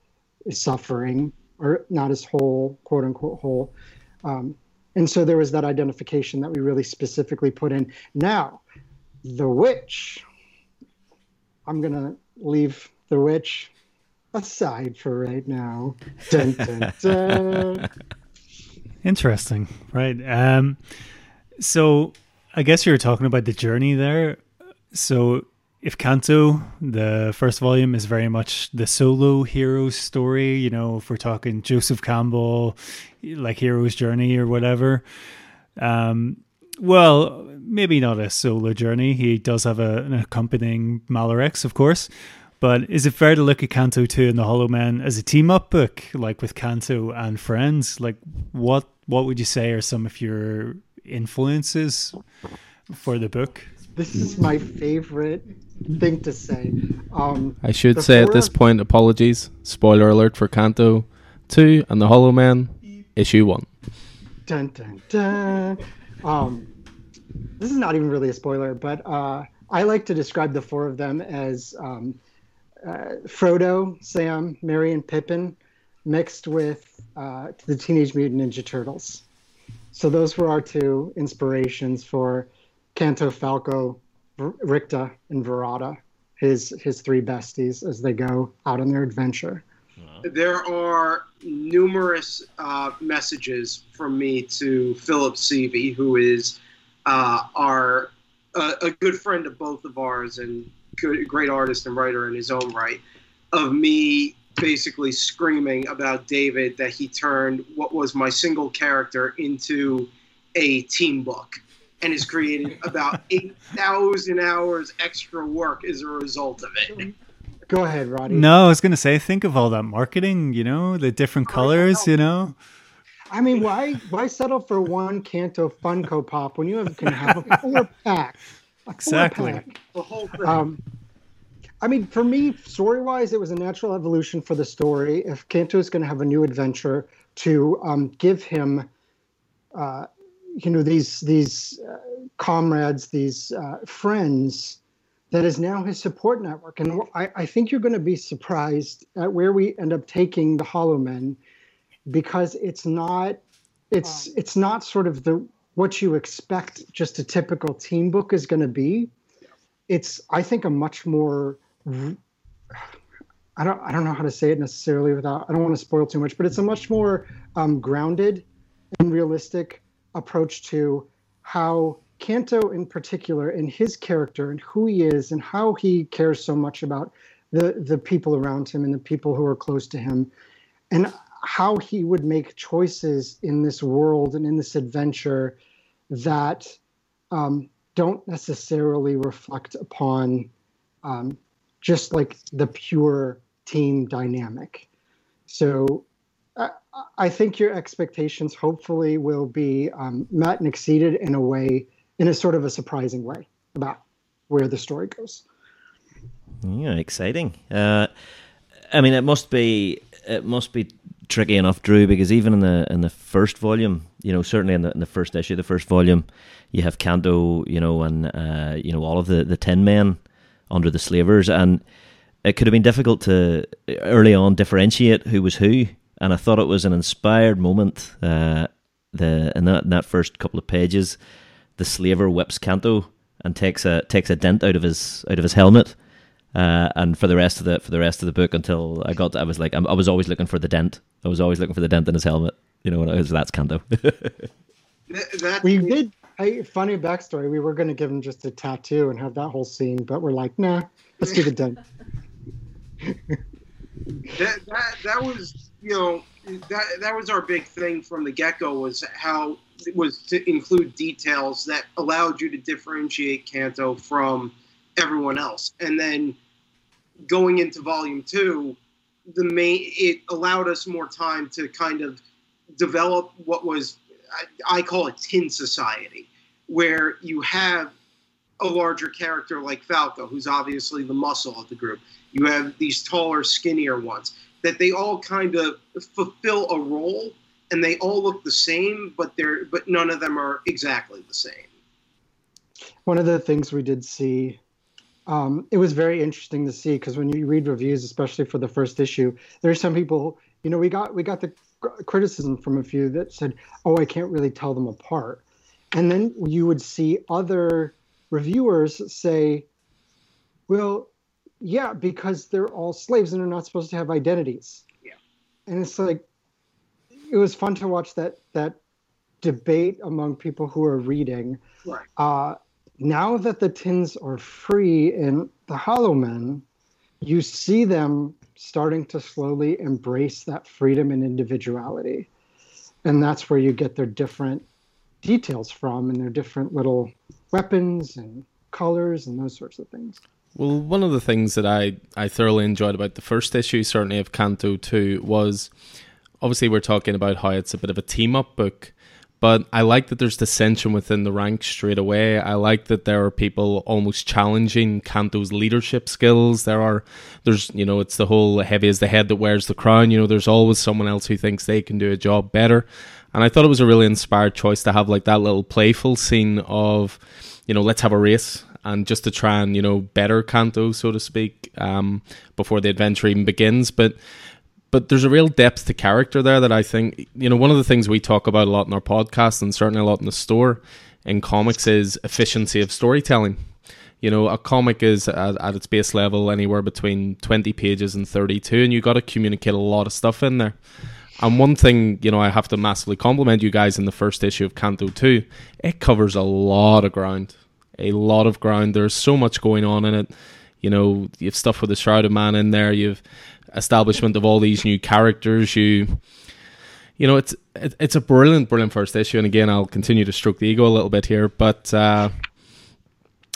is suffering, or not as whole, quote unquote whole. Um, and so there was that identification that we really specifically put in. Now, the witch. I'm going to leave the witch aside for right now. Dun, dun, dun. Interesting, right? Um, so I guess you were talking about the journey there. So if Canto, the first volume, is very much the solo hero story, you know, if we're talking Joseph Campbell, like hero's journey or whatever. Um, well, maybe not a solo journey. He does have a, an accompanying Malorex, of course. But is it fair to look at Canto 2 and the Hollow Men as a team up book, like with Canto and friends? Like, what what would you say are some of your influences for the book? This is my favorite thing to say. Um, I should say at this point, apologies. Spoiler alert for Canto 2 and The Hollow Men, issue 1. Dun, dun, dun. Um, this is not even really a spoiler, but uh, I like to describe the four of them as um, uh, Frodo, Sam, Merry, and Pippin mixed with uh, the Teenage Mutant Ninja Turtles. So those were our two inspirations for Canto Falco, Ricta, and Verada, his his three besties as they go out on their adventure. There are numerous uh, messages from me to Phillip Sevy, who is uh, our uh, a good friend of both of ours and good, great artist and writer in his own right, of me basically screaming about David that he turned what was my single character into a team book and has created about 8,000 hours extra work as a result of it. Go ahead, Roddy. No, I was going to say, think of all that marketing, you know, the different colors, you know. I mean, why why settle for one Canto Funko Pop when you have, can have a four pack? Exactly. Pack. The whole thing. Um, I mean, for me, story wise, it was a natural evolution for the story. If Canto is going to have a new adventure, to um, give him, uh, you know, these these uh, comrades, these uh, friends, that is now his support network. And I, I think you're going to be surprised at where we end up taking the Hollow Men, because it's not, it's it's not sort of the what you expect just a typical team book is going to be. It's I think a much more I don't I don't know how to say it necessarily without I don't want to spoil too much, but it's a much more um, grounded and realistic approach to how Canto in particular and his character and who he is and how he cares so much about the the people around him and the people who are close to him and how he would make choices in this world and in this adventure that um, don't necessarily reflect upon um, just like the pure team dynamic. So uh, I think your expectations hopefully will be um, met and exceeded in a way, in a sort of a surprising way about where the story goes. Yeah, exciting. Uh, I mean, it must be it must be tricky enough, Drew, because even in the in the first volume, you know, certainly in the in the first issue, the first volume, you have Canto, you know, and uh, you know all of the the Tin Men under the slavers, and it could have been difficult to early on differentiate who was who. And I thought it was an inspired moment. Uh, the in that in that first couple of pages, the slaver whips Canto and takes a takes a dent out of his out of his helmet. Uh, and for the rest of the for the rest of the book, until I got, to, I was like, I was always looking for the dent. I was always looking for the dent in his helmet. You know, was, that's Canto. that, we did. Hey, funny backstory. We were going to give him just a tattoo and have that whole scene, but we're like, nah, let's do the dent. that that that was you know that that was our big thing from the get go was how it was to include details that allowed you to differentiate Canto from everyone else, and then going into volume two, the main it allowed us more time to kind of develop what was I, I call it tin society, where you have a larger character like Falco, who's obviously the muscle of the group. You have these taller, skinnier ones that they all kind of fulfill a role, and they all look the same, but they're but none of them are exactly the same. One of the things we did see, um, it was very interesting to see because when you read reviews, especially for the first issue, there's some people, you know, we got we got the criticism from a few that said, "Oh, I can't really tell them apart," and then you would see other reviewers say, well, yeah, because they're all slaves and they're not supposed to have identities. Yeah. And it's like it was fun to watch that that debate among people who are reading. Right. Uh, now that the tins are free in the Hollow Men, you see them starting to slowly embrace that freedom and individuality. And that's where you get their different details from and their different little weapons and colors and those sorts of things. Well, one of the things that I, I thoroughly enjoyed about the first issue, certainly of Canto 2, was obviously we're talking about how it's a bit of a team up book, but I like that there's dissension within the ranks straight away. I like that there are people almost challenging Canto's leadership skills. There are, there's, you know, it's the whole heavy as the head that wears the crown. You know, there's always someone else who thinks they can do a job better. And I thought it was a really inspired choice to have like that little playful scene of, you know, let's have a race and just to try and, you know, better Canto, so to speak, um, before the adventure even begins. But but there's a real depth to character there that I think, you know, one of the things we talk about a lot in our podcast and certainly a lot in the store in comics is efficiency of storytelling. You know, a comic is at, at its base level anywhere between 20 pages and 32, and you got to communicate a lot of stuff in there. And one thing, you know, I have to massively compliment you guys in the first issue of Canto 2. It covers a lot of ground. A lot of ground. There's so much going on in it. You know, you have stuff with the Shrouded Man in there. You've establishment of all these new characters. You, you know, it's it, it's a brilliant, brilliant first issue. And again, I'll continue to stroke the ego a little bit here, but uh,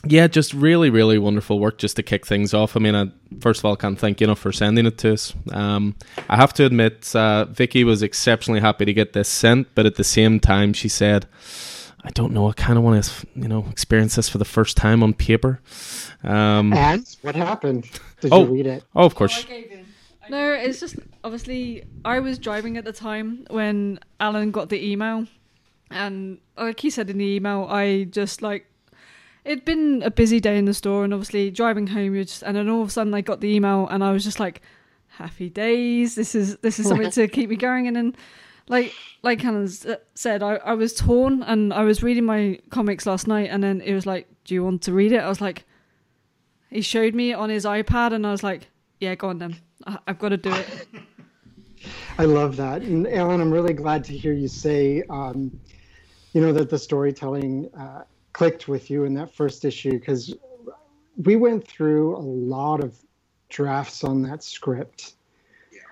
yeah, just really, really wonderful work just to kick things off. I mean, I, first of all, can't thank you enough for sending it to us. Um, I have to admit, uh, Vicky was exceptionally happy to get this sent, but at the same time, she said, I don't know, I kind of want to, you know, experience this for the first time on paper. Um, and what happened? Did oh, you read it? Oh, of course. No, it's just obviously I was driving at the time when Alan got the email, and like he said in the email, I just like it'd been a busy day in the store and obviously driving home just, and then all of a sudden I got the email and I was just like happy days. This is this is something to keep me going. And then like like Helen uh, said I, I was torn and I was reading my comics last night and then it was like do you want to read it? I was like he showed me on his iPad and I was like yeah go on then I've got to do it. I love that. And Alan I'm really glad to hear you say um, you know that the storytelling uh, clicked with you in that first issue because we went through a lot of drafts on that script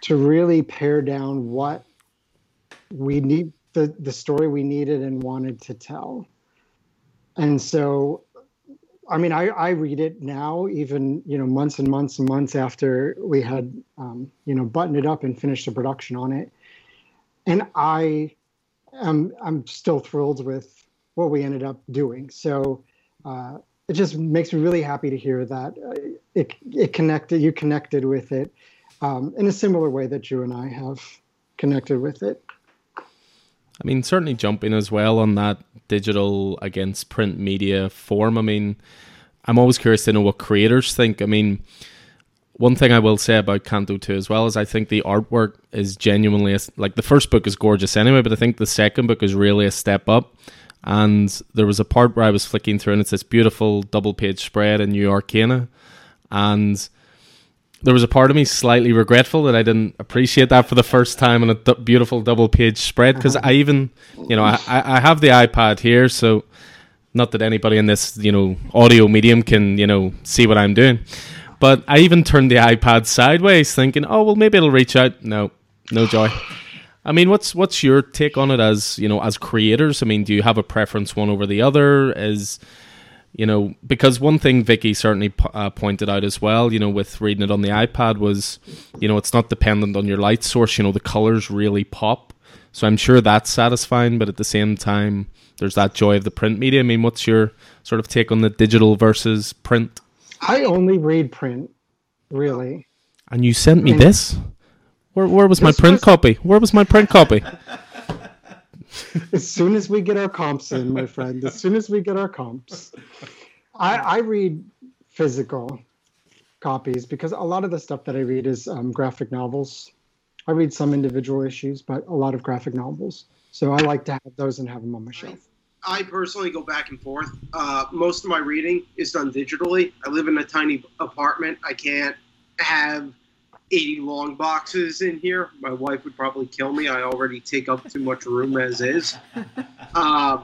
to really pare down what we need the the story we needed and wanted to tell. And so i mean i i read it now even you know months and months and months after we had um, you know buttoned it up and finished the production on it and i am i'm still thrilled with what we ended up doing. So uh, it just makes me really happy to hear that uh, it it connected. You connected with it um, in a similar way that you and I have connected with it. I mean, certainly jumping as well on that digital against print media form. I mean, I'm always curious to know what creators think. I mean, one thing I will say about Canto 2 as well is I think the artwork is genuinely like the first book is gorgeous anyway, but I think the second book is really a step up. And there was a part where I was flicking through and it's this beautiful double page spread in New Arcana. And there was a part of me slightly regretful that I didn't appreciate that for the first time in a d- beautiful double page spread because I mm-hmm. even, you know, I, I have the iPad here, so not that anybody in this, you know, audio medium can, you know, see what I'm doing. But I even turned the iPad sideways, thinking, "Oh, well, maybe it'll reach out." No, no joy. I mean, what's what's your take on it as you know, as creators? I mean, do you have a preference one over the other? Is you know, because one thing Vicky certainly uh, pointed out as well, you know, with reading it on the iPad was, you know, it's not dependent on your light source. You know, the colors really pop. So I'm sure that's satisfying, but at the same time, there's that joy of the print media. I mean, what's your sort of take on the digital versus print? I only read print, really. And you sent me this? Where, where was my print was... copy? Where was my print copy? as soon as we get our comps in, my friend, as soon as we get our comps, I, I read physical copies because a lot of the stuff that I read is um, graphic novels. I read some individual issues, but a lot of graphic novels. So I like to have those and have them on my shelf. I personally go back and forth. Uh, most of my reading is done digitally. I live in a tiny apartment. I can't have 80 long boxes in here. My wife would probably kill me. I already take up too much room as is. Uh,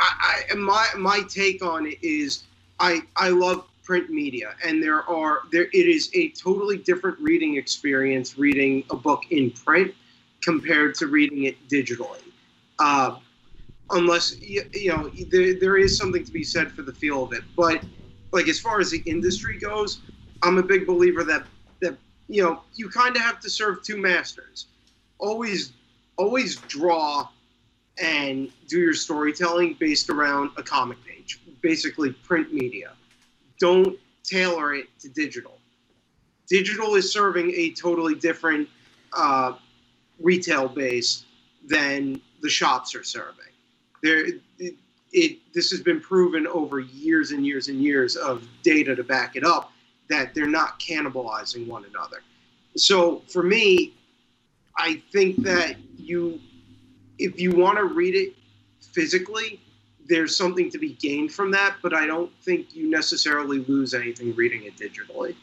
I, I, my my take on it is I I love print media, and there are there it is a totally different reading experience reading a book in print compared to reading it digitally. Uh, unless you, you know there, there is something to be said for the feel of it, but like as far as the industry goes, I'm a big believer that you know, you kind of have to serve two masters. Always, always draw and do your storytelling based around a comic page, basically print media. Don't tailor it to digital. Digital is serving a totally different uh, retail base than the shops are serving. There, it, it, this has been proven over years and years and years of data to back it up that they're not cannibalizing one another. So for me, I think that you, if you want to read it physically, there's something to be gained from that, but I don't think you necessarily lose anything reading it digitally.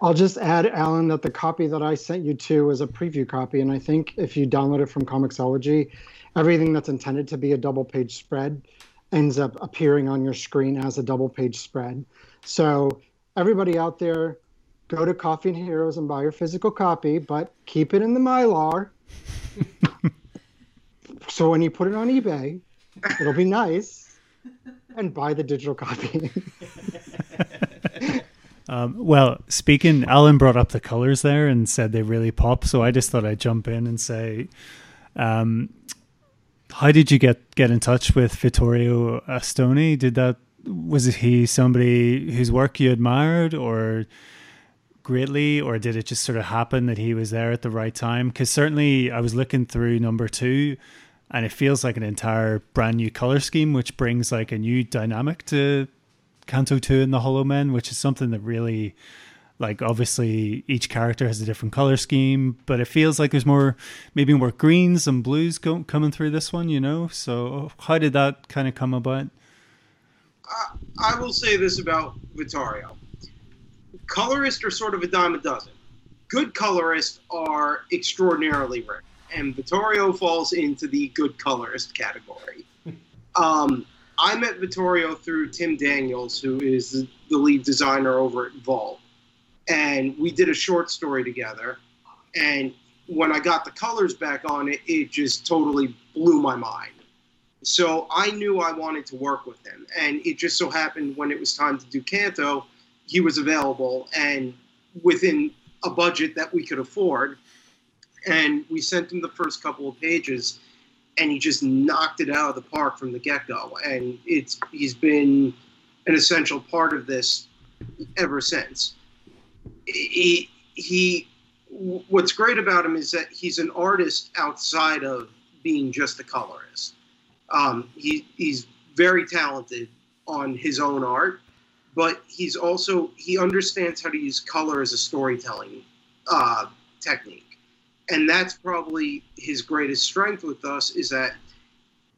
I'll just add, Alan, that the copy that I sent you to was a preview copy, and I think if you download it from Comixology, everything that's intended to be a double page spread ends up appearing on your screen as a double page spread. So everybody out there, go to Coffee and Heroes and buy your physical copy, but keep it in the Mylar. so when you put it on eBay, it'll be nice, and buy the digital copy. um, well, speaking, Alan brought up the colors there and said they really pop. So I just thought I'd jump in and say, um, how did you get get in touch with Vittorio Astone? Did that was he somebody whose work you admired or greatly or did it just sort of happen that he was there at the right time? Because certainly i was looking through number two and it feels like an entire brand new color scheme which brings like a new dynamic to canto 2 and the hollow men which is something that really like obviously each character has a different color scheme but it feels like there's more maybe more greens and blues go, coming through this one you know? So how did that kind of come about I will say this about Vittorio. Colorists are sort of a dime a dozen. Good colorists are extraordinarily rare, and Vittorio falls into the good colorist category. Um, I met Vittorio through Tim Daniels, who is the lead designer over at Vault, and we did a short story together. And when I got the colors back on it, it just totally blew my mind. So I knew I wanted to work with him. And it just so happened when it was time to do Canto, he was available and within a budget that we could afford. And we sent him the first couple of pages and he just knocked it out of the park from the get go. And it's he's been an essential part of this ever since. He, he what's great about him is that he's an artist outside of being just a colorist. Um, he, he's very talented on his own art, but he's also he understands how to use color as a storytelling uh, technique, and that's probably his greatest strength with us is that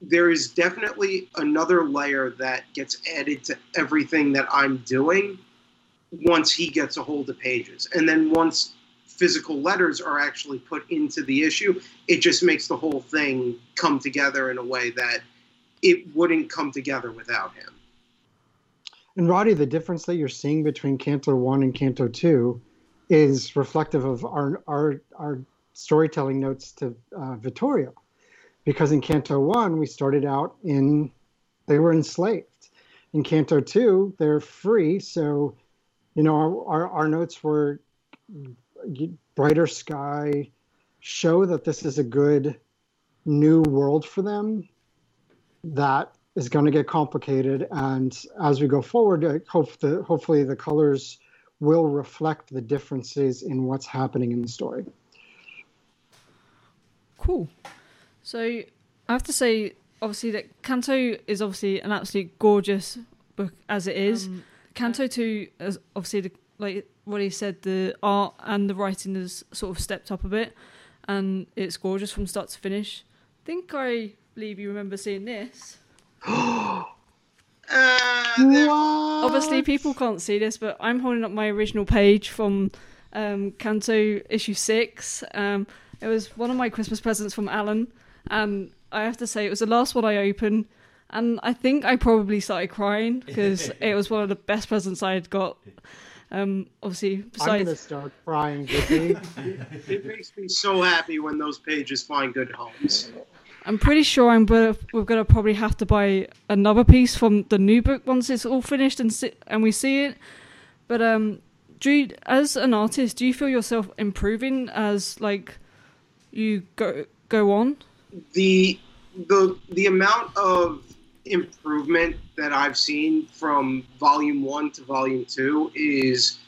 there is definitely another layer that gets added to everything that I'm doing once he gets a hold of pages, and then once physical letters are actually put into the issue, it just makes the whole thing come together in a way that it wouldn't come together without him. And Roddy, the difference that you're seeing between Canto One and Canto Two is reflective of our our our storytelling notes to uh, Vittorio, because in Canto One we started out in they were enslaved. In Canto Two they're free, so you know our, our, our notes were brighter sky, show that this is a good new world for them that is going to get complicated. And as we go forward, I hope the, hopefully the colors will reflect the differences in what's happening in the story. Cool. So I have to say, obviously, that Canto is obviously an absolutely gorgeous book as it is. Um, Canto two, is obviously, the, like what he said, the art and the writing has sort of stepped up a bit, and it's gorgeous from start to finish. I think I believe you remember seeing this. Uh, Obviously, people can't see this, but I'm holding up my original page from um, Canto issue six. Um, it was one of my Christmas presents from Alan, and I have to say it was the last one I opened, and I think I probably started crying because it was one of the best presents I had got. Um, obviously, besides, I'm gonna start crying, Vicky. it makes me so happy when those pages find good homes. I'm pretty sure I'm gonna, we're gonna probably have to buy another piece from the new book once it's all finished and si- and we see it. But um, do you, as an artist, do you feel yourself improving as like you go go on? The the the amount of improvement that I've seen from volume one to volume two is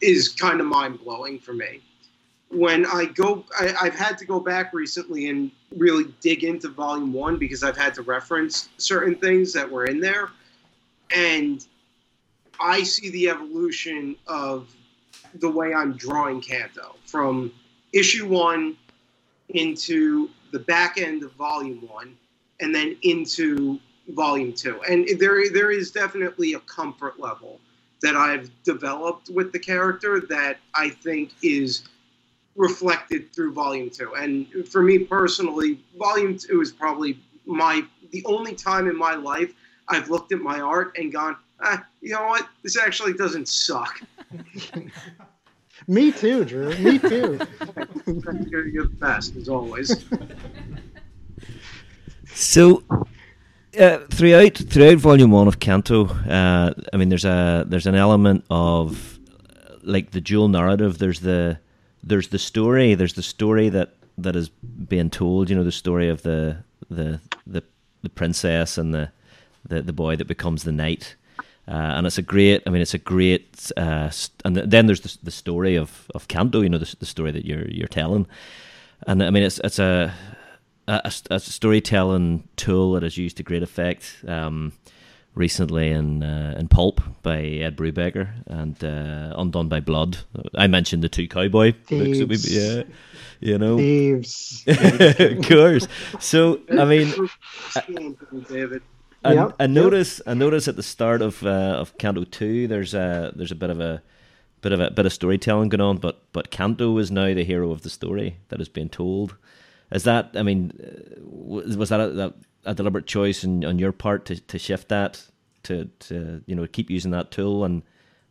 is kind of mind blowing for me. When I go, I, I've had to go back recently and really dig into volume one because I've had to reference certain things that were in there, and I see the evolution of the way I'm drawing Canto from issue one into the back end of volume one and then into volume two. And there, there is definitely a comfort level that I've developed with the character that I think is reflected through volume two. And for me personally, volume two is probably my the only time in my life I've looked at my art and gone, ah, you know what, this actually doesn't suck. Me too, Drew. Me too. you're, you're the best as always. So uh, throughout throughout volume one of Canto, uh, I mean, there's a there's an element of like the dual narrative. There's the there's the story. There's the story that that is being told. You know, the story of the the the, the princess and the, the the boy that becomes the knight. Uh, and it's a great. I mean, it's a great. Uh, and then there's the, the story of, of Canto. You know, the, the story that you're you're telling. And I mean, it's it's a a, a, storytelling tool that is used to great effect. Um, recently in uh, in Pulp by Ed Brubaker and uh, Undone by Blood. I mentioned the two cowboy Thieves. books. We, yeah, you know, Thieves. of course. So I mean, David. I, Yep, I yep. notice I notice at the start of uh, of Canto two, there's a there's a bit of a bit of a bit of storytelling going on, but but Canto is now the hero of the story that is being told. Is that I mean, uh, was that a, a deliberate choice on, on your part to, to shift that to, to you know keep using that tool and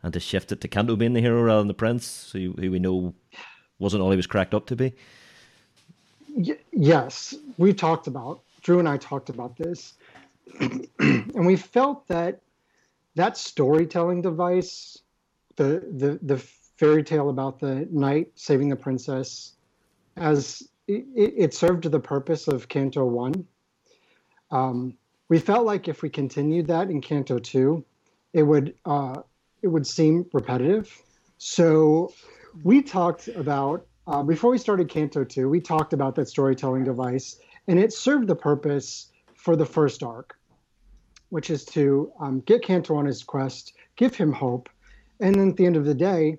and to shift it to Canto being the hero rather than the prince, who who we know wasn't all he was cracked up to be. Y- yes, we talked about Drew and I talked about this, and we felt that that storytelling device, the the the fairy tale about the knight saving the princess, as it, it served the purpose of Canto One. Um, we felt like if we continued that in Canto Two, it would uh, it would seem repetitive. So we talked about uh, before we started Canto 2, we talked about that storytelling device, and it served the purpose for the first arc, which is to um, get Canto on his quest, give him hope, and then at the end of the day,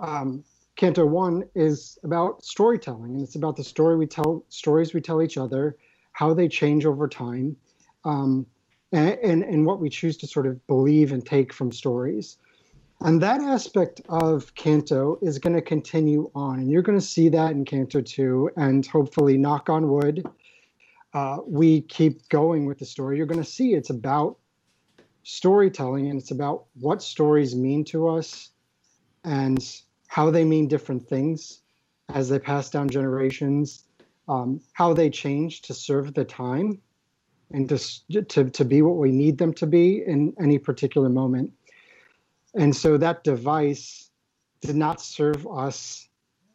um, Canto 1 is about storytelling, and it's about the story we tell, stories we tell each other, how they change over time, um, and, and, and what we choose to sort of believe and take from stories. And that aspect of Canto is going to continue on. And you're going to see that in Canto 2. And hopefully, knock on wood, uh, we keep going with the story. You're going to see it's about storytelling and it's about what stories mean to us and how they mean different things as they pass down generations, um, how they change to serve the time and to, to, to be what we need them to be in any particular moment. And so that device did not serve us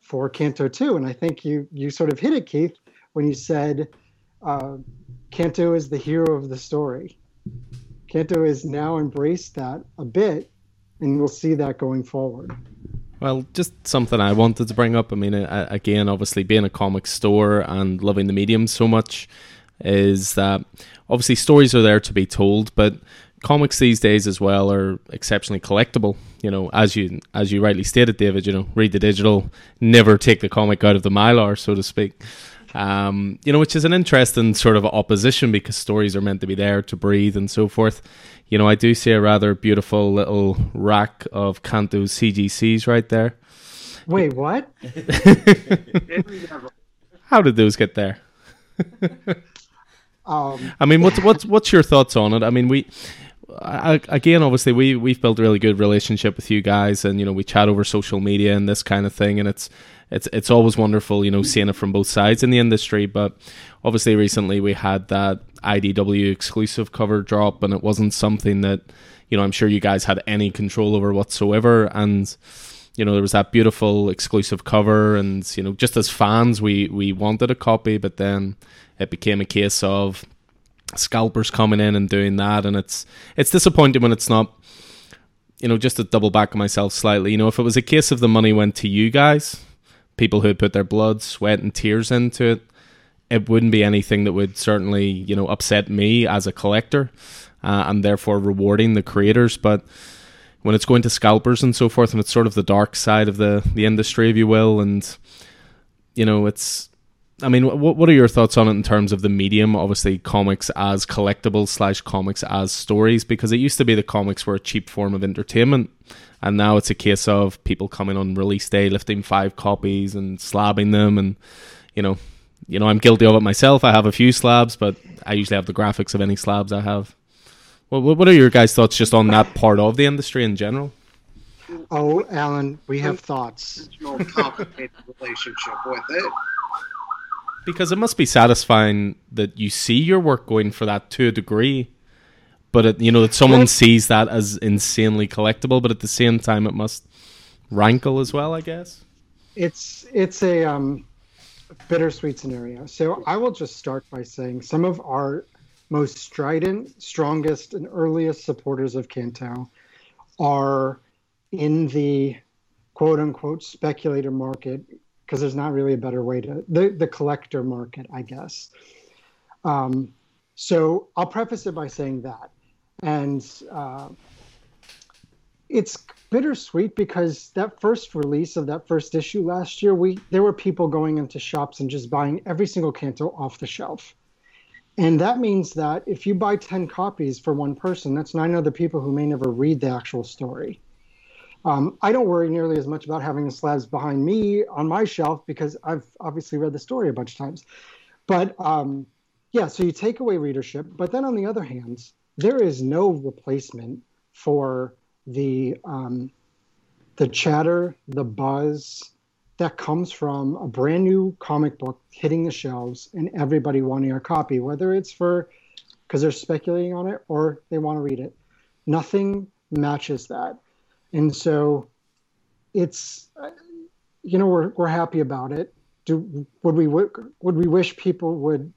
for Canto 2. And I think you, you sort of hit it, Keith, when you said uh, Canto is the hero of the story. Canto has now embraced that a bit, and we'll see that going forward. Well, just something I wanted to bring up. I mean, again, obviously being a comic store and loving the medium so much is that obviously stories are there to be told, but comics these days as well are exceptionally collectible. You know, as you as you rightly stated, David. You know, read the digital, never take the comic out of the mylar, so to speak. Um, you know, which is an interesting sort of opposition because stories are meant to be there to breathe and so forth. You know, I do see a rather beautiful little rack of Canto's CGCs right there. Wait, what? How did those get there? um, I mean, what's what's what's your thoughts on it? I mean, we I, again, obviously, we we've built a really good relationship with you guys, and you know, we chat over social media and this kind of thing, and it's it's it's always wonderful, you know, seeing it from both sides in the industry. But obviously, recently we had that IDW exclusive cover drop, and it wasn't something that you know I'm sure you guys had any control over whatsoever, and you know there was that beautiful exclusive cover, and you know, just as fans, we we wanted a copy, but then it became a case of scalpers coming in and doing that, and it's it's disappointing when it's not. You know, just to double back on myself slightly, you know, if it was a case of the money went to you guys, people who had put their blood, sweat, and tears into it, it wouldn't be anything that would certainly, you know, upset me as a collector, uh, and therefore rewarding the creators. But when it's going to scalpers and so forth, and it's sort of the dark side of the the industry, if you will, and you know, it's I mean, what what are your thoughts on it in terms of the medium? Obviously, comics as collectibles slash comics as stories, because it used to be the comics were a cheap form of entertainment, and now it's a case of people coming on release day, lifting five copies and slabbing them, and you know, you know, I'm guilty of it myself. I have a few slabs, but I usually have the graphics of any slabs I have. Well, what are your guys' thoughts just on that part of the industry in general? Oh, Alan, we have thoughts. Complicated relationship with it because it must be satisfying that you see your work going for that to a degree but it, you know that someone sees that as insanely collectible but at the same time it must rankle as well i guess? It's it's a um, bittersweet scenario. So i will just start by saying some of our most strident strongest and earliest supporters of canto are in the quote unquote speculator market because there's not really a better way to the the collector market, I guess. Um, so I'll preface it by saying that, and uh, it's bittersweet because that first release of that first issue last year, we there were people going into shops and just buying every single canto off the shelf. And that means that if you buy 10 copies for one person, that's nine other people who may never read the actual story. Um, I don't worry nearly as much about having the slabs behind me on my shelf because I've obviously read the story a bunch of times. But um, yeah, so you take away readership, but then on the other hand, there is no replacement for the um, the chatter, the buzz that comes from a brand new comic book hitting the shelves and everybody wanting a copy, whether it's for because they're speculating on it or they want to read it. Nothing matches that and so it's you know we're we're happy about it. Do would we would we wish people would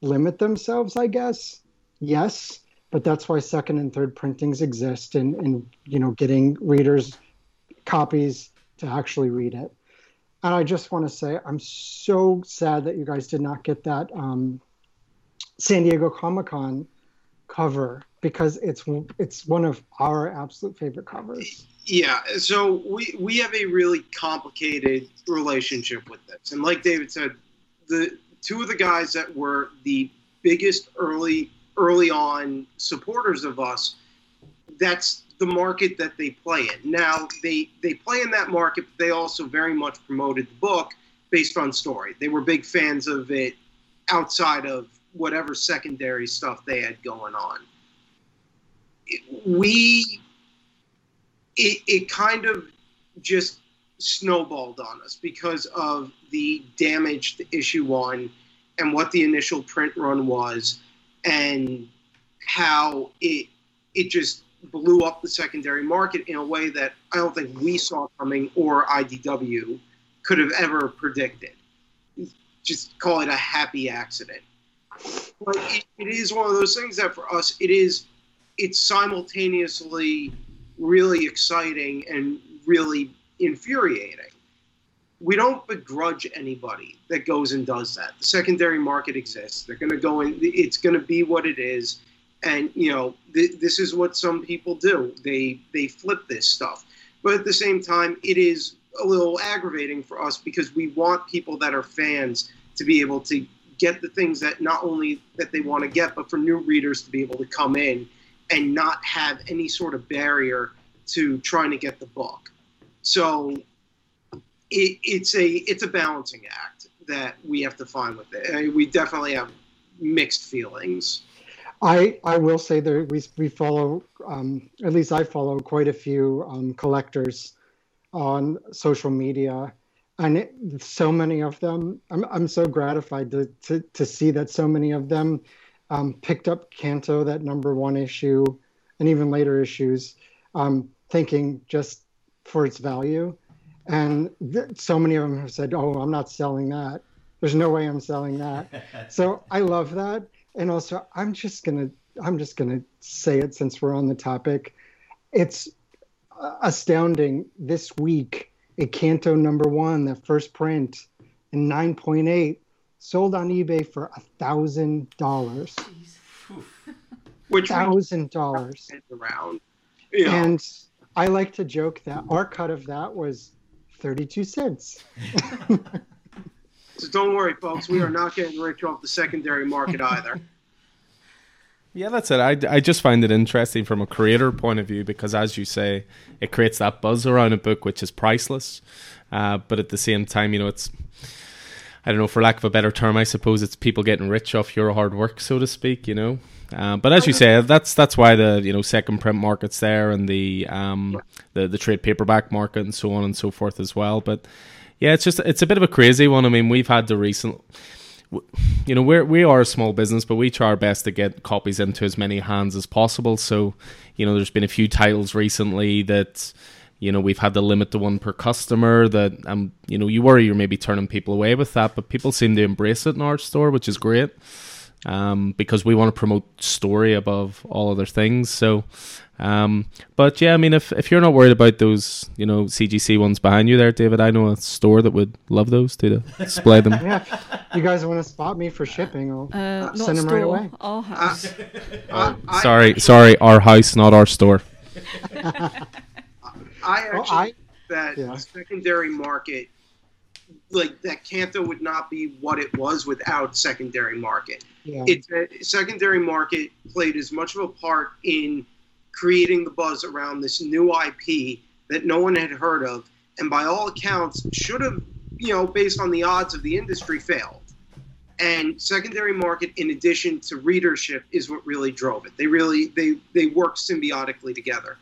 limit themselves? I guess yes, but that's why second and third printings exist, and and you know getting readers copies to actually read it. And I just want to say I'm so sad that you guys did not get that um, San Diego Comic Con cover because it's it's one of our absolute favorite covers. Yeah, so we we have a really complicated relationship with this, and like David said, the two of the guys that were the biggest early early on supporters of us, that's the market that they play in. Now they they play in that market, but they also very much promoted the book based on story. They were big fans of it outside of whatever secondary stuff they had going on. We it, it kind of just snowballed on us because of the damage issue one and what the initial print run was and how it it just blew up the secondary market in a way that I don't think we saw coming or IDW could have ever predicted. Just call it a happy accident. But it, it is one of those things that for us it is it's simultaneously really exciting and really infuriating. We don't begrudge anybody that goes and does that. The secondary market exists. They're going to go in. It's going to be what it is, and you know th- this is what some people do. They they flip this stuff, but at the same time, it is a little aggravating for us because we want people that are fans to be able to get the things that not only that they want to get, but for new readers to be able to come in and not have any sort of barrier to trying to get the book. So it, it's a it's a balancing act that we have to find with it. I mean, we definitely have mixed feelings. I, I will say that we, we follow, um, at least I follow quite a few um, collectors on social media. And it, so many of them, I'm, I'm so gratified to, to, to see that so many of them um, picked up Canto, that number one issue, and even later issues, um, thinking just for its value. And th- so many of them have said, "Oh, I'm not selling that. There's no way I'm selling that." so I love that. And also, I'm just gonna I'm just gonna say it since we're on the topic. It's uh, astounding. This week, a Canto number one, the first print, in 9.8, sold on eBay for a thousand dollars. Which thousand dollars around. Yeah. And I like to joke that our cut of that was 32 cents. so don't worry, folks. We are not getting rich off the secondary market either. Yeah, that's it. I, I just find it interesting from a creator point of view because, as you say, it creates that buzz around a book which is priceless. Uh, but at the same time, you know, it's I don't know, for lack of a better term, I suppose it's people getting rich off your hard work, so to speak. You know, uh, but as you say, that's that's why the you know second print market's there and the um the the trade paperback market and so on and so forth as well. But yeah, it's just it's a bit of a crazy one. I mean, we've had the recent. You know, we're we are a small business, but we try our best to get copies into as many hands as possible. So, you know, there's been a few titles recently that you know we've had to limit to one per customer that um you know you worry you're maybe turning people away with that but people seem to embrace it in our store which is great um because we want to promote story above all other things. So um but yeah i mean if if you're not worried about those you know cgc ones behind you there david i know a store that would love those to display them. Yeah. You guys want to spot me for shipping i'll Uh, send them store, right away. our house. I, I- sorry sorry our house not our store. I actually Oh, I- that yeah. secondary market, like that Canto would not be what it was without secondary market. yeah It's a secondary market played as much of a part in creating the buzz around this new IP that no one had heard of, and by all accounts should have, you know, based on the odds of the industry, failed. And secondary market, in addition to readership, is what really drove it. They really they they work symbiotically together.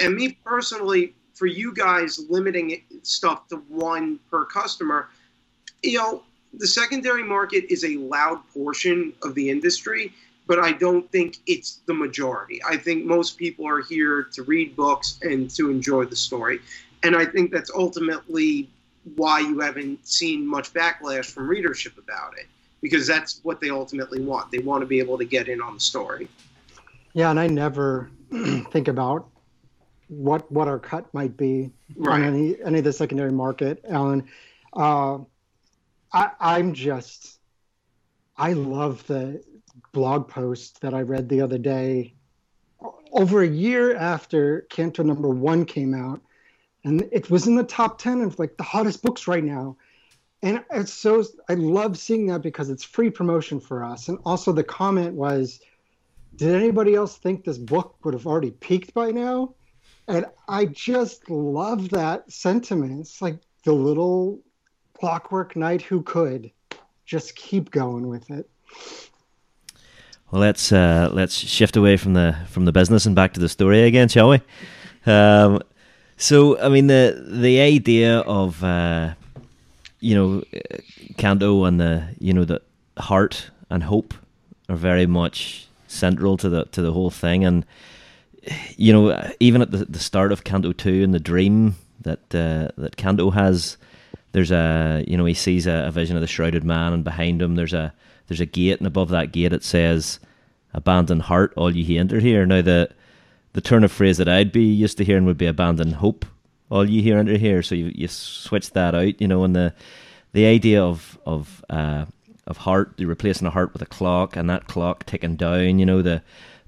And me personally, for you guys limiting stuff to one per customer, you know, the secondary market is a loud portion of the industry, but I don't think it's the majority. I think most people are here to read books and to enjoy the story. And I think that's ultimately why you haven't seen much backlash from readership about it, because that's what they ultimately want. They want to be able to get in on the story. Yeah, and I never think about what what our cut might be Right. on any any of the secondary market, Alan. Uh, I, I'm just, I love the blog post that I read the other day, over a year after Canto number one came out, and it was in the top ten of like the hottest books right now. And it's so I love seeing that because it's free promotion for us. And also the comment was, did anybody else think this book would have already peaked by now? And I just love that sentiment. It's like the little clockwork knight who could just keep going with it. Well, let's uh, let's shift away from the from the business and back to the story again, shall we? Um, so, I mean, the the idea of uh, you know Canto and the you know the heart and hope are very much central to the to the whole thing, and you know even at the, the start of Canto two and the dream that uh, that Canto has, there's a you know he sees a, a vision of the shrouded man, and behind him there's a there's a gate, and above that gate it says, "Abandon heart, all ye enter here." Now the the turn of phrase that I'd be used to hearing would be "abandon hope, all ye here enter here." So you you switch that out, you know, and the the idea of of uh, of heart, you're replacing a heart with a clock, and that clock ticking down, you know, the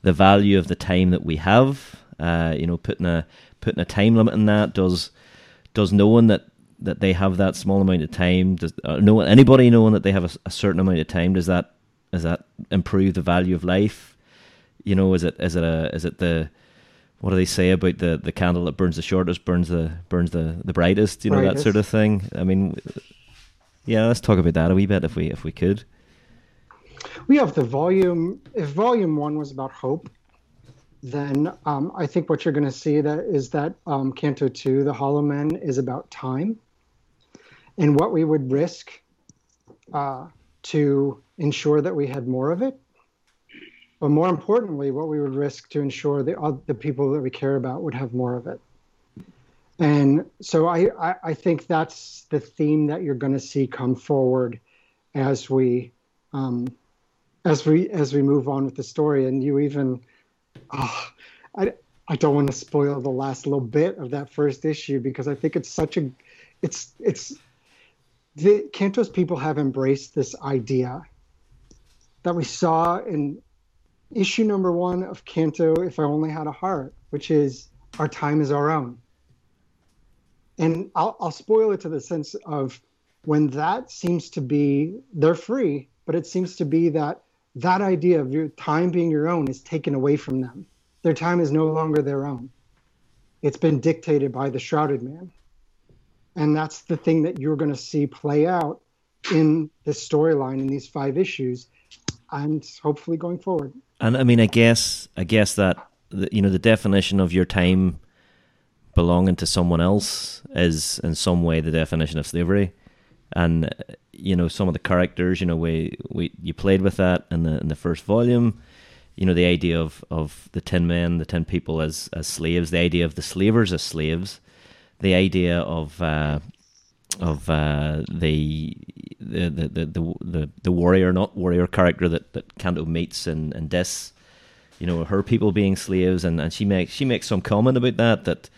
the value of the time that we have, uh, you know, putting a putting a time limit in that. Does does knowing that that they have that small amount of time does uh, no anybody knowing that they have a, a certain amount of time does that does that improve the value of life? You know is it is it a is it the what do they say about the the candle that burns the shortest burns the burns the the brightest you know that sort of thing? I mean yeah let's talk about that a wee bit if we if we could We have the volume. If volume one was about hope, then um, I think what you're going to see that is that um, Canto two, the Hollow Men, is about time, and what we would risk uh, to ensure that we had more of it. But more importantly, what we would risk to ensure the oth- the people that we care about would have more of it. And so I, I, I think that's the theme that you're going to see come forward as we um, as we as we move on with the story and you even oh, I, I don't want to spoil the last little bit of that first issue because I think it's such a it's it's the Cantos people have embraced this idea that we saw in issue number one of Canto If I Only Had a Heart, which is our time is our own. And I'll, I'll spoil it to the sense of when that seems to be they're free, but it seems to be that that idea of your time being your own is taken away from them. Their time is no longer their own. It's been dictated by the shrouded man. And that's the thing that you're going to see play out in this storyline in these five issues and hopefully going forward. And I mean, I guess, I guess that you know the definition of your time belonging to someone else is in some way the definition of slavery. And you know, some of the characters, you know, we we you played with that in the in the first volume. You know, the idea of of the ten men, the ten people as as slaves, the idea of the slavers as slaves, the idea of uh, of uh, the, the, the the the the warrior, not warrior character that that Canto meets in in this, you know, her people being slaves, and, and she makes she makes some comment about that that,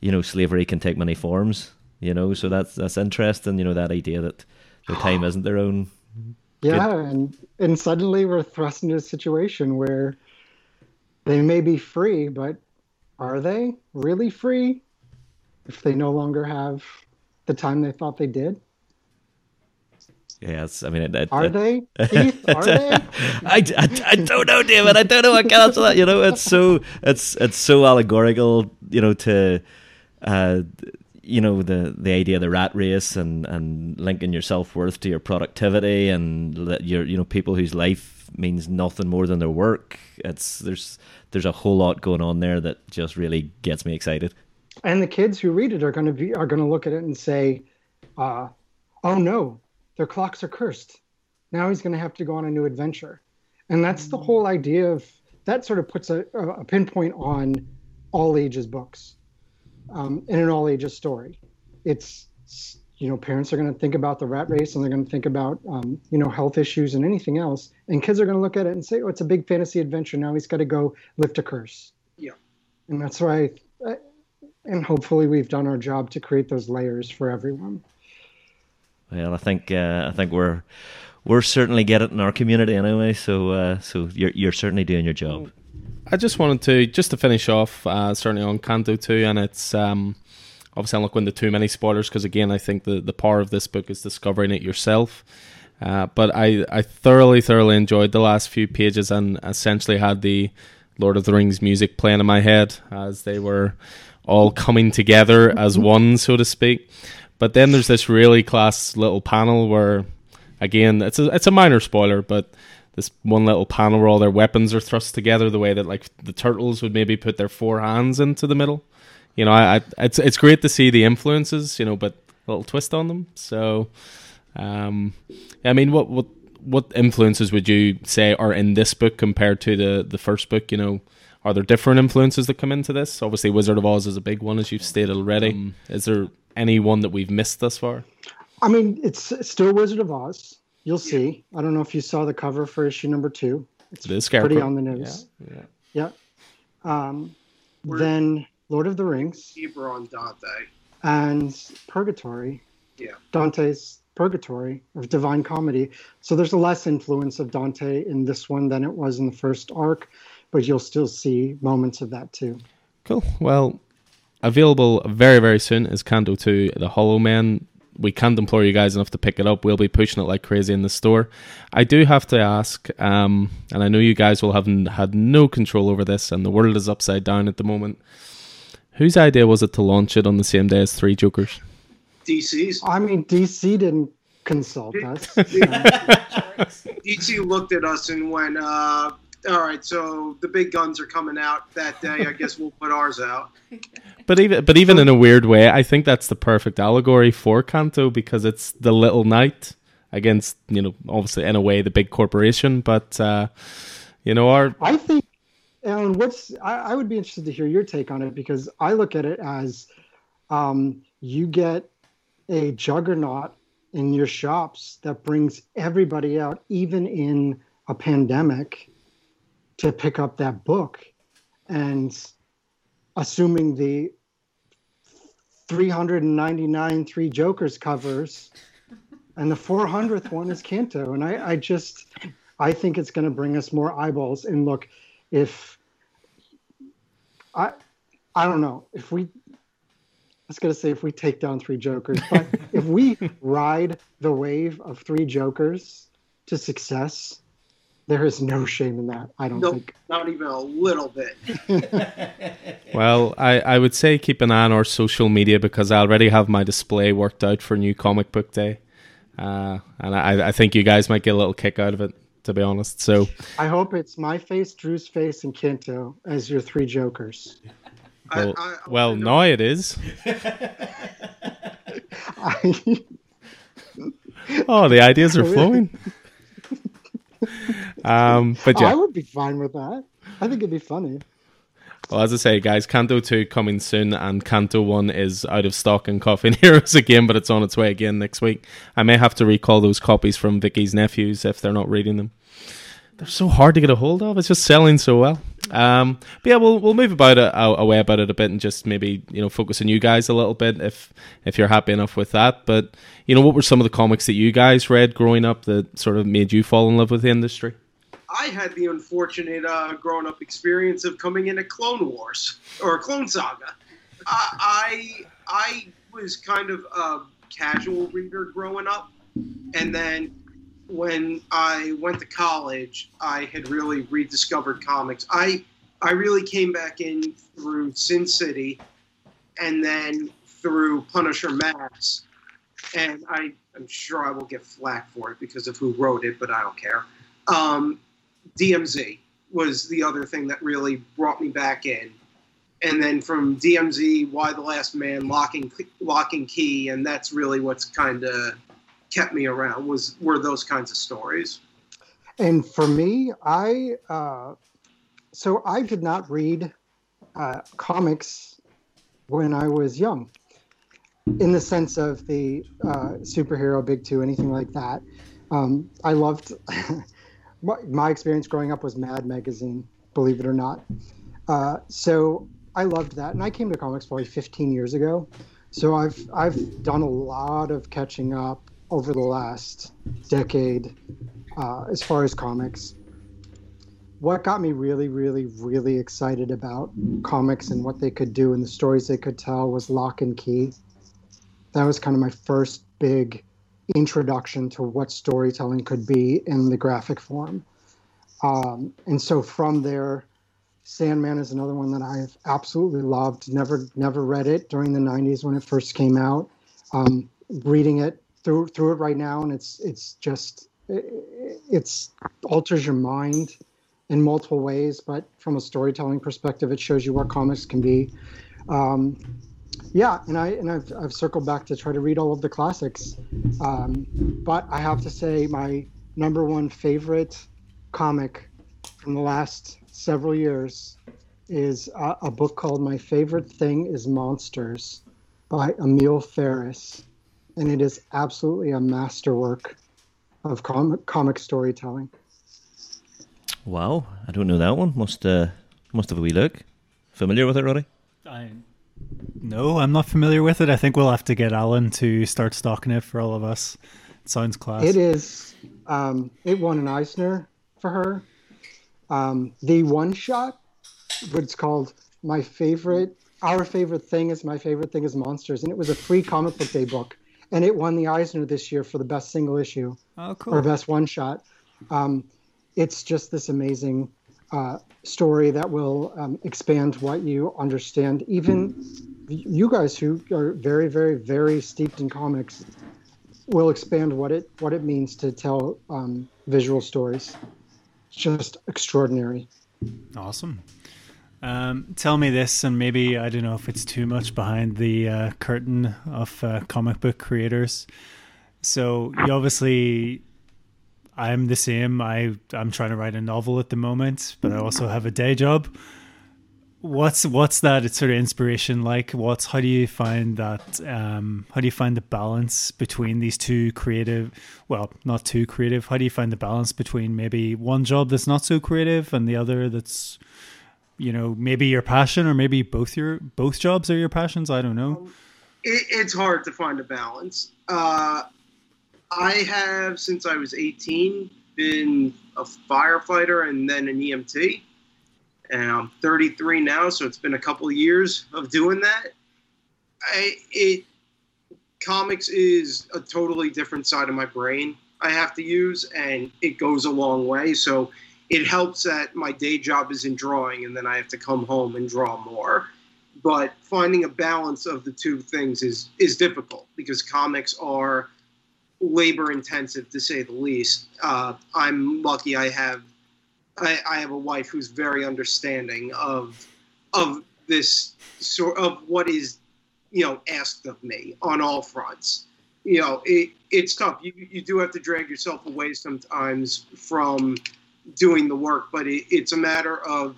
you know, slavery can take many forms, you know, so that's that's interesting, you know, that idea that their time isn't their own. Yeah, and and suddenly we're thrust into a situation where they may be free, but are they really free if they no longer have the time they thought they did? Yes, I mean, it, it, Are it- they? Keith, are they? I, I, I don't know, David. I don't know. I can't answer that. You know, it's so it's it's so allegorical. You know, to uh, you know the the idea of the rat race and and linking your self worth to your productivity and let your you know people whose life means nothing more than their work. It's there's there's a whole lot going on there that just really gets me excited. and the kids who read it are going to be are going to look at it and say, uh, "Oh no, their clocks are cursed. Now he's going to have to go on a new adventure," and that's the whole idea of that. Sort of puts a, a pinpoint on all ages books, um, in an all ages story. It's you know parents are going to think about the rat race and they're going to think about um, you know health issues and anything else, and kids are going to look at it and say, "Oh, it's a big fantasy adventure. Now he's got to go lift a curse." Yeah. and that's why. I, and hopefully we've done our job to create those layers for everyone. Well, I think uh, I think we're we're certainly get it in our community anyway. So uh, so you're you're certainly doing your job. I just wanted to just to finish off uh, certainly on Canto two, and it's um, obviously I'm not going into too many spoilers because again I think the the power of this book is discovering it yourself. Uh, but I, I thoroughly, thoroughly enjoyed the last few pages and essentially had the Lord of the Rings music playing in my head as they were all coming together as one, so to speak. But then there's this really class little panel where, again, it's a it's a minor spoiler, but this one little panel where all their weapons are thrust together, the way that like the turtles would maybe put their four hands into the middle. You know, I, I it's it's great to see the influences, you know, but a little twist on them. So um, I mean, what what what influences would you say are in this book compared to the the first book? You know, are there different influences that come into this? Obviously, Wizard of Oz is a big one, as you've stated already. Um, is there any one that we've missed thus far? I mean, it's still Wizard of Oz. You'll see. I don't know if you saw the cover for issue number two. It's it pretty on the nose. Yeah. Yeah. yeah. Um, then Lord of the Rings. on Dante. And Purgatory. Yeah. Dante's Purgatory of Divine Comedy. So there's a less influence of Dante in this one than it was in the first arc, but you'll still see moments of that too. Cool. Well, available very, very soon is Canto 2 The Hollow Men. We can't implore you guys enough to pick it up. We'll be pushing it like crazy in the store. I do have to ask, um, and I know you guys will have had no control over this, and the world is upside down at the moment. Whose idea was it to launch it on the same day as Three Jokers? DC's. I mean, DC didn't consult us. DC looked at us and went, uh, all right, so the big guns are coming out that day. I guess we'll put ours out. But even but even in a weird way, I think that's the perfect allegory for Canto because it's the little knight against you know obviously in a way the big corporation, but uh, you know our. I think, Alan, what's I, I would be interested to hear your take on it because I look at it as um, you get a juggernaut in your shops that brings everybody out, even in a pandemic, to pick up that book. And assuming the 399 Three Jokers covers and the 400th one is Canto. And I, I just, I think it's going to bring us more eyeballs. And look, if I, I don't know if we i was going to say if we take down three Jokers, but if we ride the wave of three Jokers to success, there is no shame in that. I don't nope, think. Not even a little bit. well, I, I would say keep an eye on our social media because I already have my display worked out for New Comic Book Day. Uh, and I, I think you guys might get a little kick out of it, to be honest. So I hope it's my face, Drew's face, and Canto as your three Jokers. Well, I, I, well now it is. oh, the ideas are flowing. um, but yeah, I would be fine with that. I think it'd be funny. Well, as I say, guys, Canto 2 coming soon, and Canto 1 is out of stock in Coffee and Heroes again, but it's on its way again next week. I may have to recall those copies from Vicky's nephews if they're not reading them. They're so hard to get a hold of. It's just selling so well. Um, but yeah, we'll we'll move about it away about it a bit and just maybe you know focus on you guys a little bit if if you're happy enough with that. But you know, what were some of the comics that you guys read growing up that sort of made you fall in love with the industry? I had the unfortunate uh, growing up experience of coming into Clone Wars or Clone Saga. I I was kind of a casual reader growing up, and then when I went to college, I had really rediscovered comics. I I really came back in through Sin City, and then through Punisher Max, and I I'm sure I will get flack for it because of who wrote it, but I don't care. Um, DMZ was the other thing that really brought me back in, and then from DMZ, Y the Last Man, Locking Locking Key, and that's really what's kind of kept me around was were those kinds of stories. And for me, I uh, so I did not read uh, comics when I was young, in the sense of the uh, superhero big two, anything like that. Um, I loved my, my, experience growing up was Mad magazine, believe it or not. Uh, so I loved that, and I came to comics probably 15 years ago, so I've I've done a lot of catching up over the last decade uh, as far as comics. What got me really, really, really excited about comics and what they could do and the stories they could tell was Locke and Key. That was kind of my first big introduction to what storytelling could be in the graphic form. Um, and so from there, Sandman is another one that I've absolutely loved. Never, never read it during the '90s when it first came out. Um, reading it through through it right now, and it's it's just it, it's alters your mind in multiple ways. But from a storytelling perspective, it shows you what comics can be. Um, yeah, and I and I've I've circled back to try to read all of the classics, um, but I have to say my number one favorite comic from the last several years is a, a book called My Favorite Thing Is Monsters by Emil Ferris, and it is absolutely a masterwork of comic comic storytelling. Wow, I don't know that one. Must uh, must have a wee look. Familiar with it, Roddy? I no, I'm not familiar with it. I think we'll have to get Alan to start stocking it for all of us. It sounds class. It is. Um, it won an Eisner for her. Um, the one shot, what's called my favorite. Our favorite thing is my favorite thing is monsters, and it was a free comic book day book, and it won the Eisner this year for the best single issue oh, cool. or best one shot. Um, it's just this amazing uh, story that will um, expand what you understand. Even you guys who are very, very, very steeped in comics will expand what it what it means to tell um, visual stories. It's just extraordinary. Awesome. Um, tell me this, and maybe I don't know if it's too much behind the uh, curtain of uh, comic book creators. So you obviously I'm the same. I I'm trying to write a novel at the moment, but I also have a day job. What's what's that it's sort of inspiration like? What's how do you find that? Um, how do you find the balance between these two creative? Well, not too creative. How do you find the balance between maybe one job that's not so creative and the other that's, you know, maybe your passion or maybe both your both jobs are your passions? I don't know. It, it's hard to find a balance. Uh, I have, since I was 18, been a firefighter and then an EMT. And I'm 33 now, so it's been a couple of years of doing that. I, it comics is a totally different side of my brain I have to use, and it goes a long way. So it helps that my day job is in drawing, and then I have to come home and draw more. But finding a balance of the two things is is difficult because comics are labor intensive to say the least. Uh, I'm lucky I have I, I, have a wife who's very understanding of of this sort of what is you know asked of me on all fronts. You know, it, it's tough. You you do have to drag yourself away sometimes from doing the work, but it, it's a matter of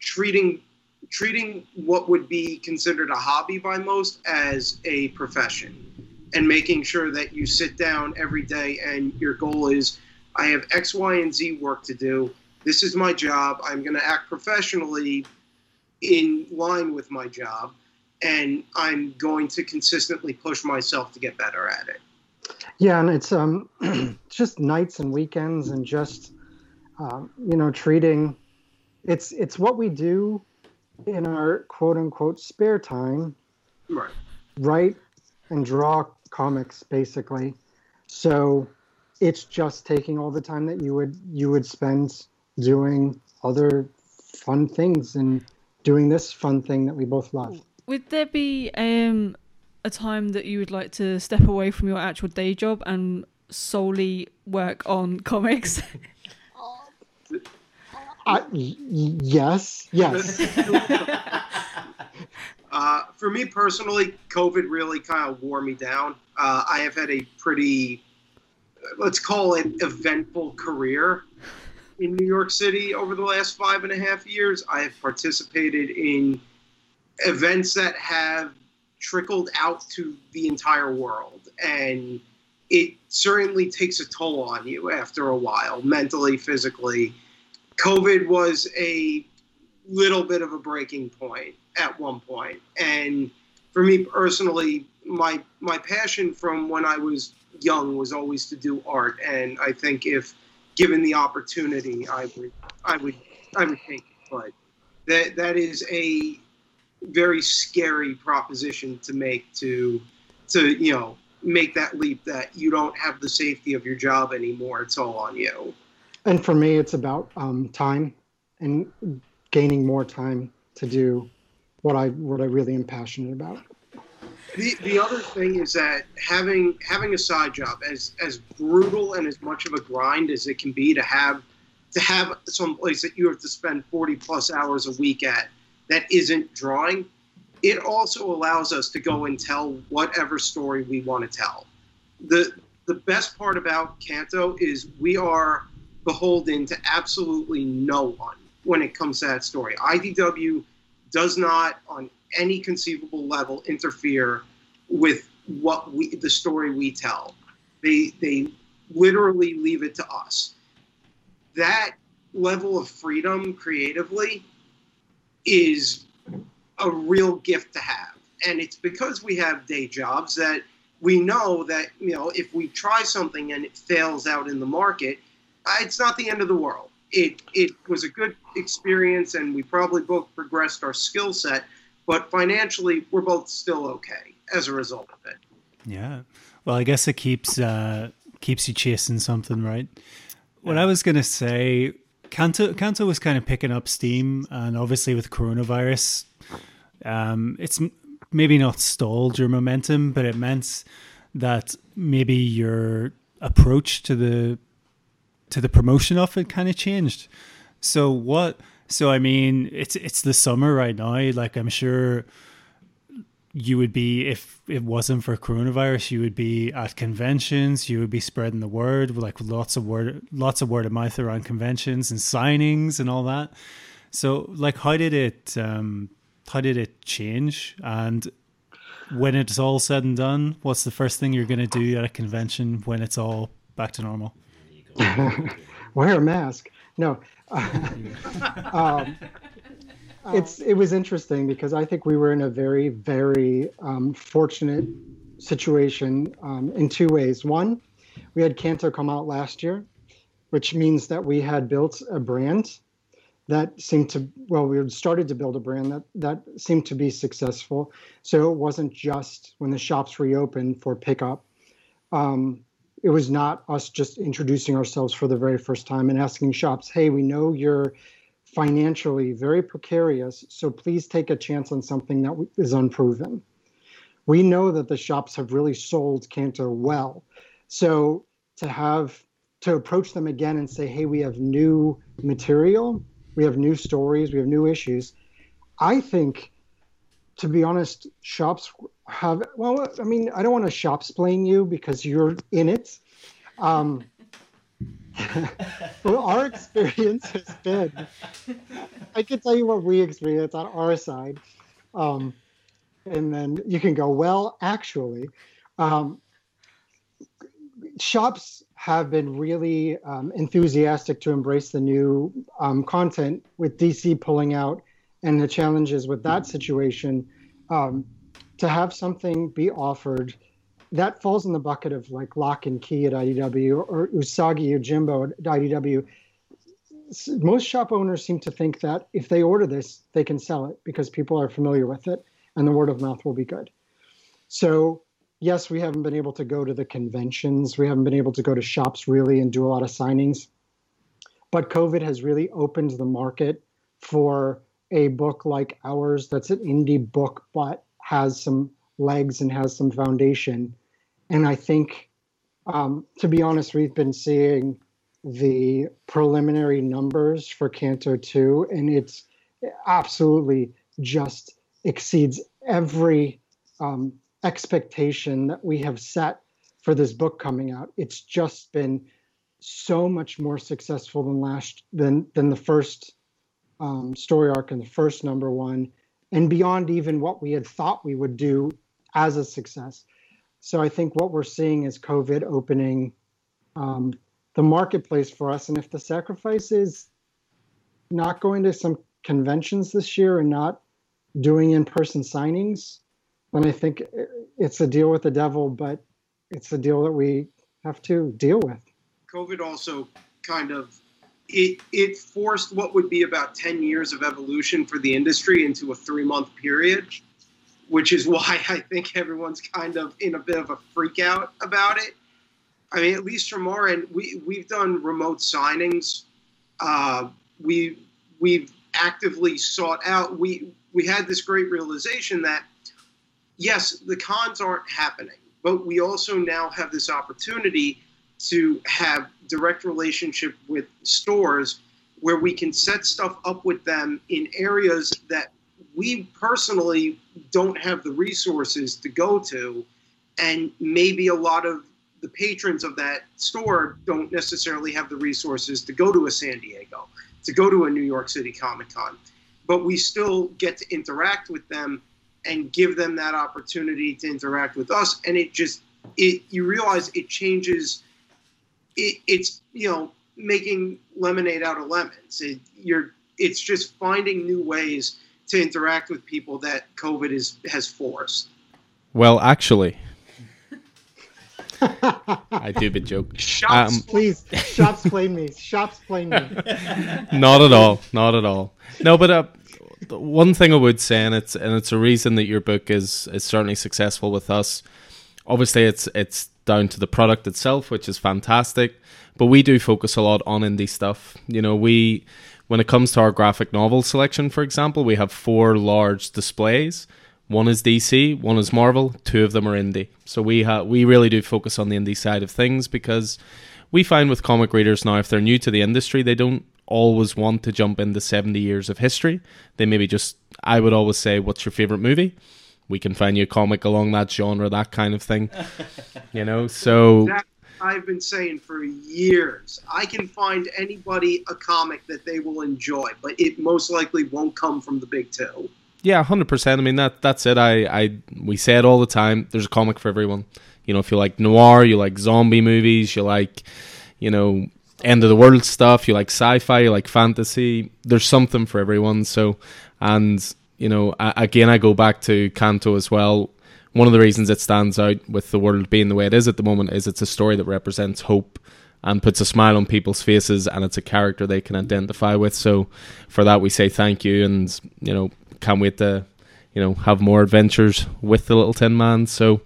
treating treating what would be considered a hobby by most as a profession and making sure that you sit down every day and your goal is I have X, Y, and Z work to do. This is my job. I'm going to act professionally in line with my job, and I'm going to consistently push myself to get better at it. Yeah, and it's um, just nights and weekends, and just um, you know, treating it's it's what we do in our quote unquote spare time, right? Write and draw comics basically. So it's just taking all the time that you would you would spend doing other fun things and doing this fun thing that we both love. Would there be um, a time that you would like to step away from your actual day job and solely work on comics? Yes, yes. uh, for me personally, COVID really kind of wore me down. Uh, I have had a pretty, let's call it, eventful career in New York City over the last five and a half years. I have participated in events that have trickled out to the entire world. And it certainly takes a toll on you after a while, mentally, physically. COVID was a little bit of a breaking point at one point. And for me personally, my my passion from when I was young was always to do art, and I think if given the opportunity, I would I would I would take it. But that that is a very scary proposition to make to to you know make that leap that you don't have the safety of your job anymore. It's all on you. And for me, it's about um, time and gaining more time to do what I what I really am passionate about. The, the other thing is that having having a side job as as brutal and as much of a grind as it can be to have to have some place that you have to spend 40 plus hours a week at that isn't drawing it also allows us to go and tell whatever story we want to tell the the best part about canto is we are beholden to absolutely no one when it comes to that story idw does not on any conceivable level interfere with what we the story we tell. They they literally leave it to us. That level of freedom creatively is a real gift to have. And it's because we have day jobs that we know that, you know, if we try something and it fails out in the market, it's not the end of the world. It it was a good experience and we probably both progressed our skill set, but financially we're both still okay as a result of it. Yeah. Well, I guess it keeps uh, keeps you chasing something, right? What I was gonna say, Canto Canto was kind of picking up steam, and obviously with coronavirus, um, it's maybe not stalled your momentum, but it meant that maybe your approach to the to the promotion of it kind of changed. So what? So I mean, it's it's the summer right now. Like I'm sure you would be if it wasn't for coronavirus you would be at conventions you would be spreading the word like lots of word lots of word of mouth around conventions and signings and all that so like how did it um how did it change and when it's all said and done what's the first thing you're going to do at a convention when it's all back to normal wear a mask no um, it's it was interesting because I think we were in a very very um, fortunate situation um, in two ways. One, we had Canto come out last year, which means that we had built a brand that seemed to well we had started to build a brand that that seemed to be successful. So it wasn't just when the shops reopened for pickup. Um, it was not us just introducing ourselves for the very first time and asking shops, "Hey, we know you're." financially very precarious, so please take a chance on something that is unproven. We know that the shops have really sold Canto well. So to have to approach them again and say, hey, we have new material, we have new stories, we have new issues. I think, to be honest, shops have, well, I mean, I don't want to shop explain you because you're in it. Um, well, our experience has been, I can tell you what we experience on our side. Um, and then you can go, well, actually, um, shops have been really um, enthusiastic to embrace the new um, content with DC pulling out and the challenges with that situation. Um, to have something be offered that falls in the bucket of like Locke and Key at IDW or Usagi Yojimbo at IDW. Most shop owners seem to think that if they order this, they can sell it because people are familiar with it and the word of mouth will be good. So, yes, we haven't been able to go to the conventions. We haven't been able to go to shops really and do a lot of signings. But COVID has really opened the market for a book like ours that's an indie book but has some legs and has some foundation. And I think, um, to be honest, we've been seeing the preliminary numbers for Canto 2, and it's absolutely just exceeds every um, expectation that we have set for this book coming out. It's just been so much more successful than last than than the first um, story arc and the first number one, and beyond even what we had thought we would do as a success. So I think what we're seeing is COVID opening um, the marketplace for us. And if the sacrifice is not going to some conventions this year and not doing in-person signings, then I think it's a deal with the devil, but it's a deal that we have to deal with. COVID also kind of it it forced what would be about 10 years of evolution for the industry into a 3 month period which is why I think everyone's kind of in a bit of a freak out about it. I mean, at least from our end, we we've done remote signings. Uh, we we've actively sought out. We we had this great realization that yes, the cons aren't happening, but we also now have this opportunity to have direct relationship with stores where we can set stuff up with them in areas that we personally don't have the resources to go to and maybe a lot of the patrons of that store don't necessarily have the resources to go to a San Diego, to go to a New York City Comic Con. But we still get to interact with them and give them that opportunity to interact with us. And it just, it you realize it changes it, it's you know making lemonade out of lemons. It, you're it's just finding new ways to interact with people that COVID is has forced. Well, actually, I do a joke. Shops, um, please, shops play me. Shops play me. Not at all. Not at all. No, but uh, one thing I would say, and it's and it's a reason that your book is is certainly successful with us. Obviously, it's it's down to the product itself, which is fantastic. But we do focus a lot on indie stuff. You know, we when it comes to our graphic novel selection, for example, we have four large displays. One is DC, one is Marvel, two of them are indie. So we ha- we really do focus on the indie side of things because we find with comic readers now, if they're new to the industry, they don't always want to jump into 70 years of history. They maybe just, I would always say, what's your favorite movie? We can find you a comic along that genre, that kind of thing. you know, so I've been saying for years. I can find anybody a comic that they will enjoy, but it most likely won't come from the big two. Yeah, hundred percent. I mean that that's it. I, I we say it all the time. There's a comic for everyone. You know, if you like noir, you like zombie movies, you like, you know, end of the world stuff, you like sci-fi, you like fantasy. There's something for everyone. So, and you know, again, I go back to Canto as well. One of the reasons it stands out with the world being the way it is at the moment is it's a story that represents hope and puts a smile on people's faces, and it's a character they can identify with. So, for that, we say thank you, and you know, can't wait to, you know, have more adventures with the Little Tin Man. So,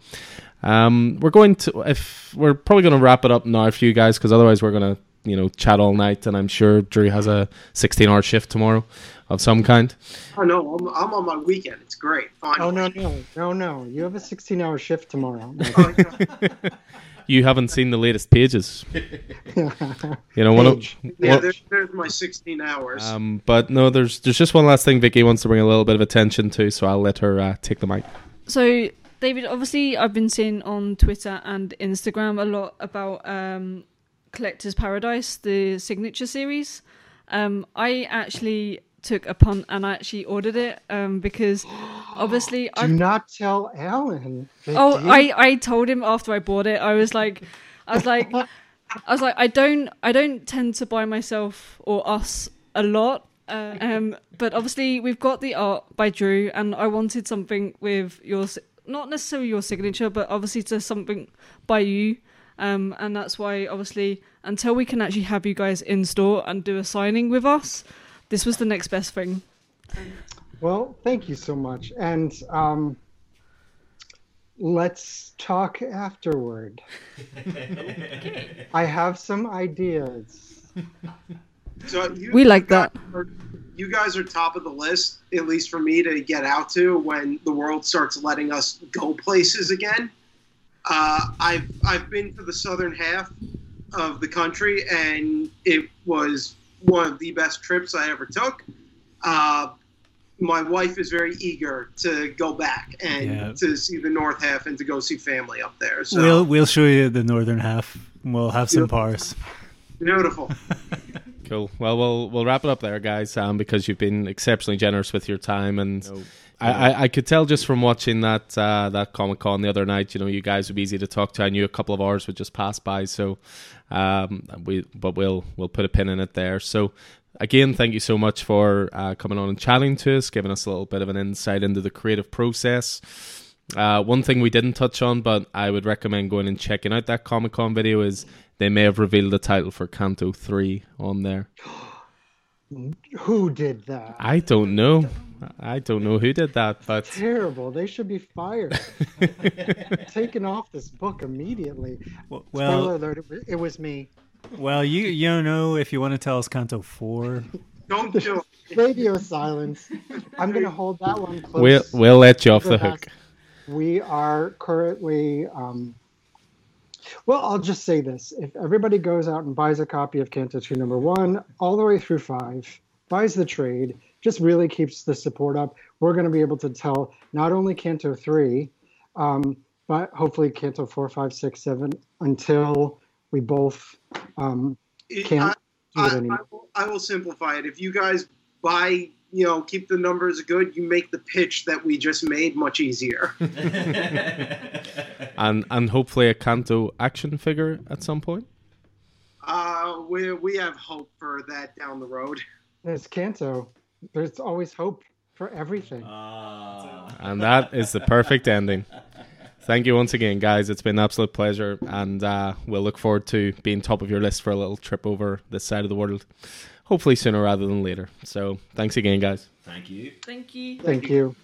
um, we're going to if we're probably going to wrap it up now for you guys because otherwise we're going to you know chat all night, and I'm sure Drew has a 16 hour shift tomorrow of some kind. Oh no, I'm, I'm on my weekend. It's great. Finally. Oh no, no, no, no! You have a 16 hour shift tomorrow. you haven't seen the latest pages. you know, one of yeah, there's, there's, my 16 hours. Um, but no, there's there's just one last thing Vicky wants to bring a little bit of attention to, so I'll let her uh, take the mic. So David, obviously, I've been seeing on Twitter and Instagram a lot about um, Collector's Paradise, the signature series. Um, I actually took a punt and I actually ordered it um, because obviously do I've... not tell Alan. Oh, I I told him after I bought it. I was like, I was like, I was like, I don't I don't tend to buy myself or us a lot. Uh, um, but obviously we've got the art by Drew, and I wanted something with your not necessarily your signature, but obviously to something by you. Um, and that's why obviously until we can actually have you guys in store and do a signing with us, this was the next best thing. Well, thank you so much, and um, let's talk afterward. I have some ideas. So you, we like that. Are, you guys are top of the list, at least for me to get out to when the world starts letting us go places again. Uh, I've I've been to the southern half of the country, and it was one of the best trips I ever took. Uh, my wife is very eager to go back and yeah. to see the north half and to go see family up there. So we'll we'll show you the northern half. We'll have some bars. Beautiful. cool. Well, we'll we'll wrap it up there, guys. Um, because you've been exceptionally generous with your time and. No I, I, I, could tell just from watching that uh, that Comic Con the other night, you know, you guys would be easy to talk to. I knew a couple of hours would just pass by, so um, we but we'll we'll put a pin in it there. So again, thank you so much for uh, coming on and chatting to us, giving us a little bit of an insight into the creative process. Uh, one thing we didn't touch on, but I would recommend going and checking out that Comic Con video is they may have revealed the title for Canto 3 on there. Who did that? I don't know. I don't know who did that, but Terrible. They should be fired. Taken off this book immediately. Well, Spoiler alert, it was- me. well, you you don't know if you want to tell us Canto four. Don't do it. Radio silence. I'm going to hold that one close. we'll we'll let you off the vest. hook. We are currently, um, well, I'll just say this. If everybody goes out and buys a copy of Canto 2 number one, all the way through five, buys the trade, just really keeps the support up, we're going to be able to tell not only Canto 3, um, but hopefully Canto 4, 5, 6, 7, until we both um, can't do it I, I, anymore. will, I will simplify it. If you guys buy, you know, keep the numbers good, you make the pitch that we just made much easier. And and hopefully a Canto action figure at some point. Uh, we we have hope for that down the road. It's Canto. There's always hope for everything. And that is the perfect ending. Thank you once again, guys. It's been an absolute pleasure, and uh, we'll look forward to being top of your list for a little trip over this side of the world, hopefully sooner rather than later. So, thanks again, guys. Thank you. Thank you. Thank you.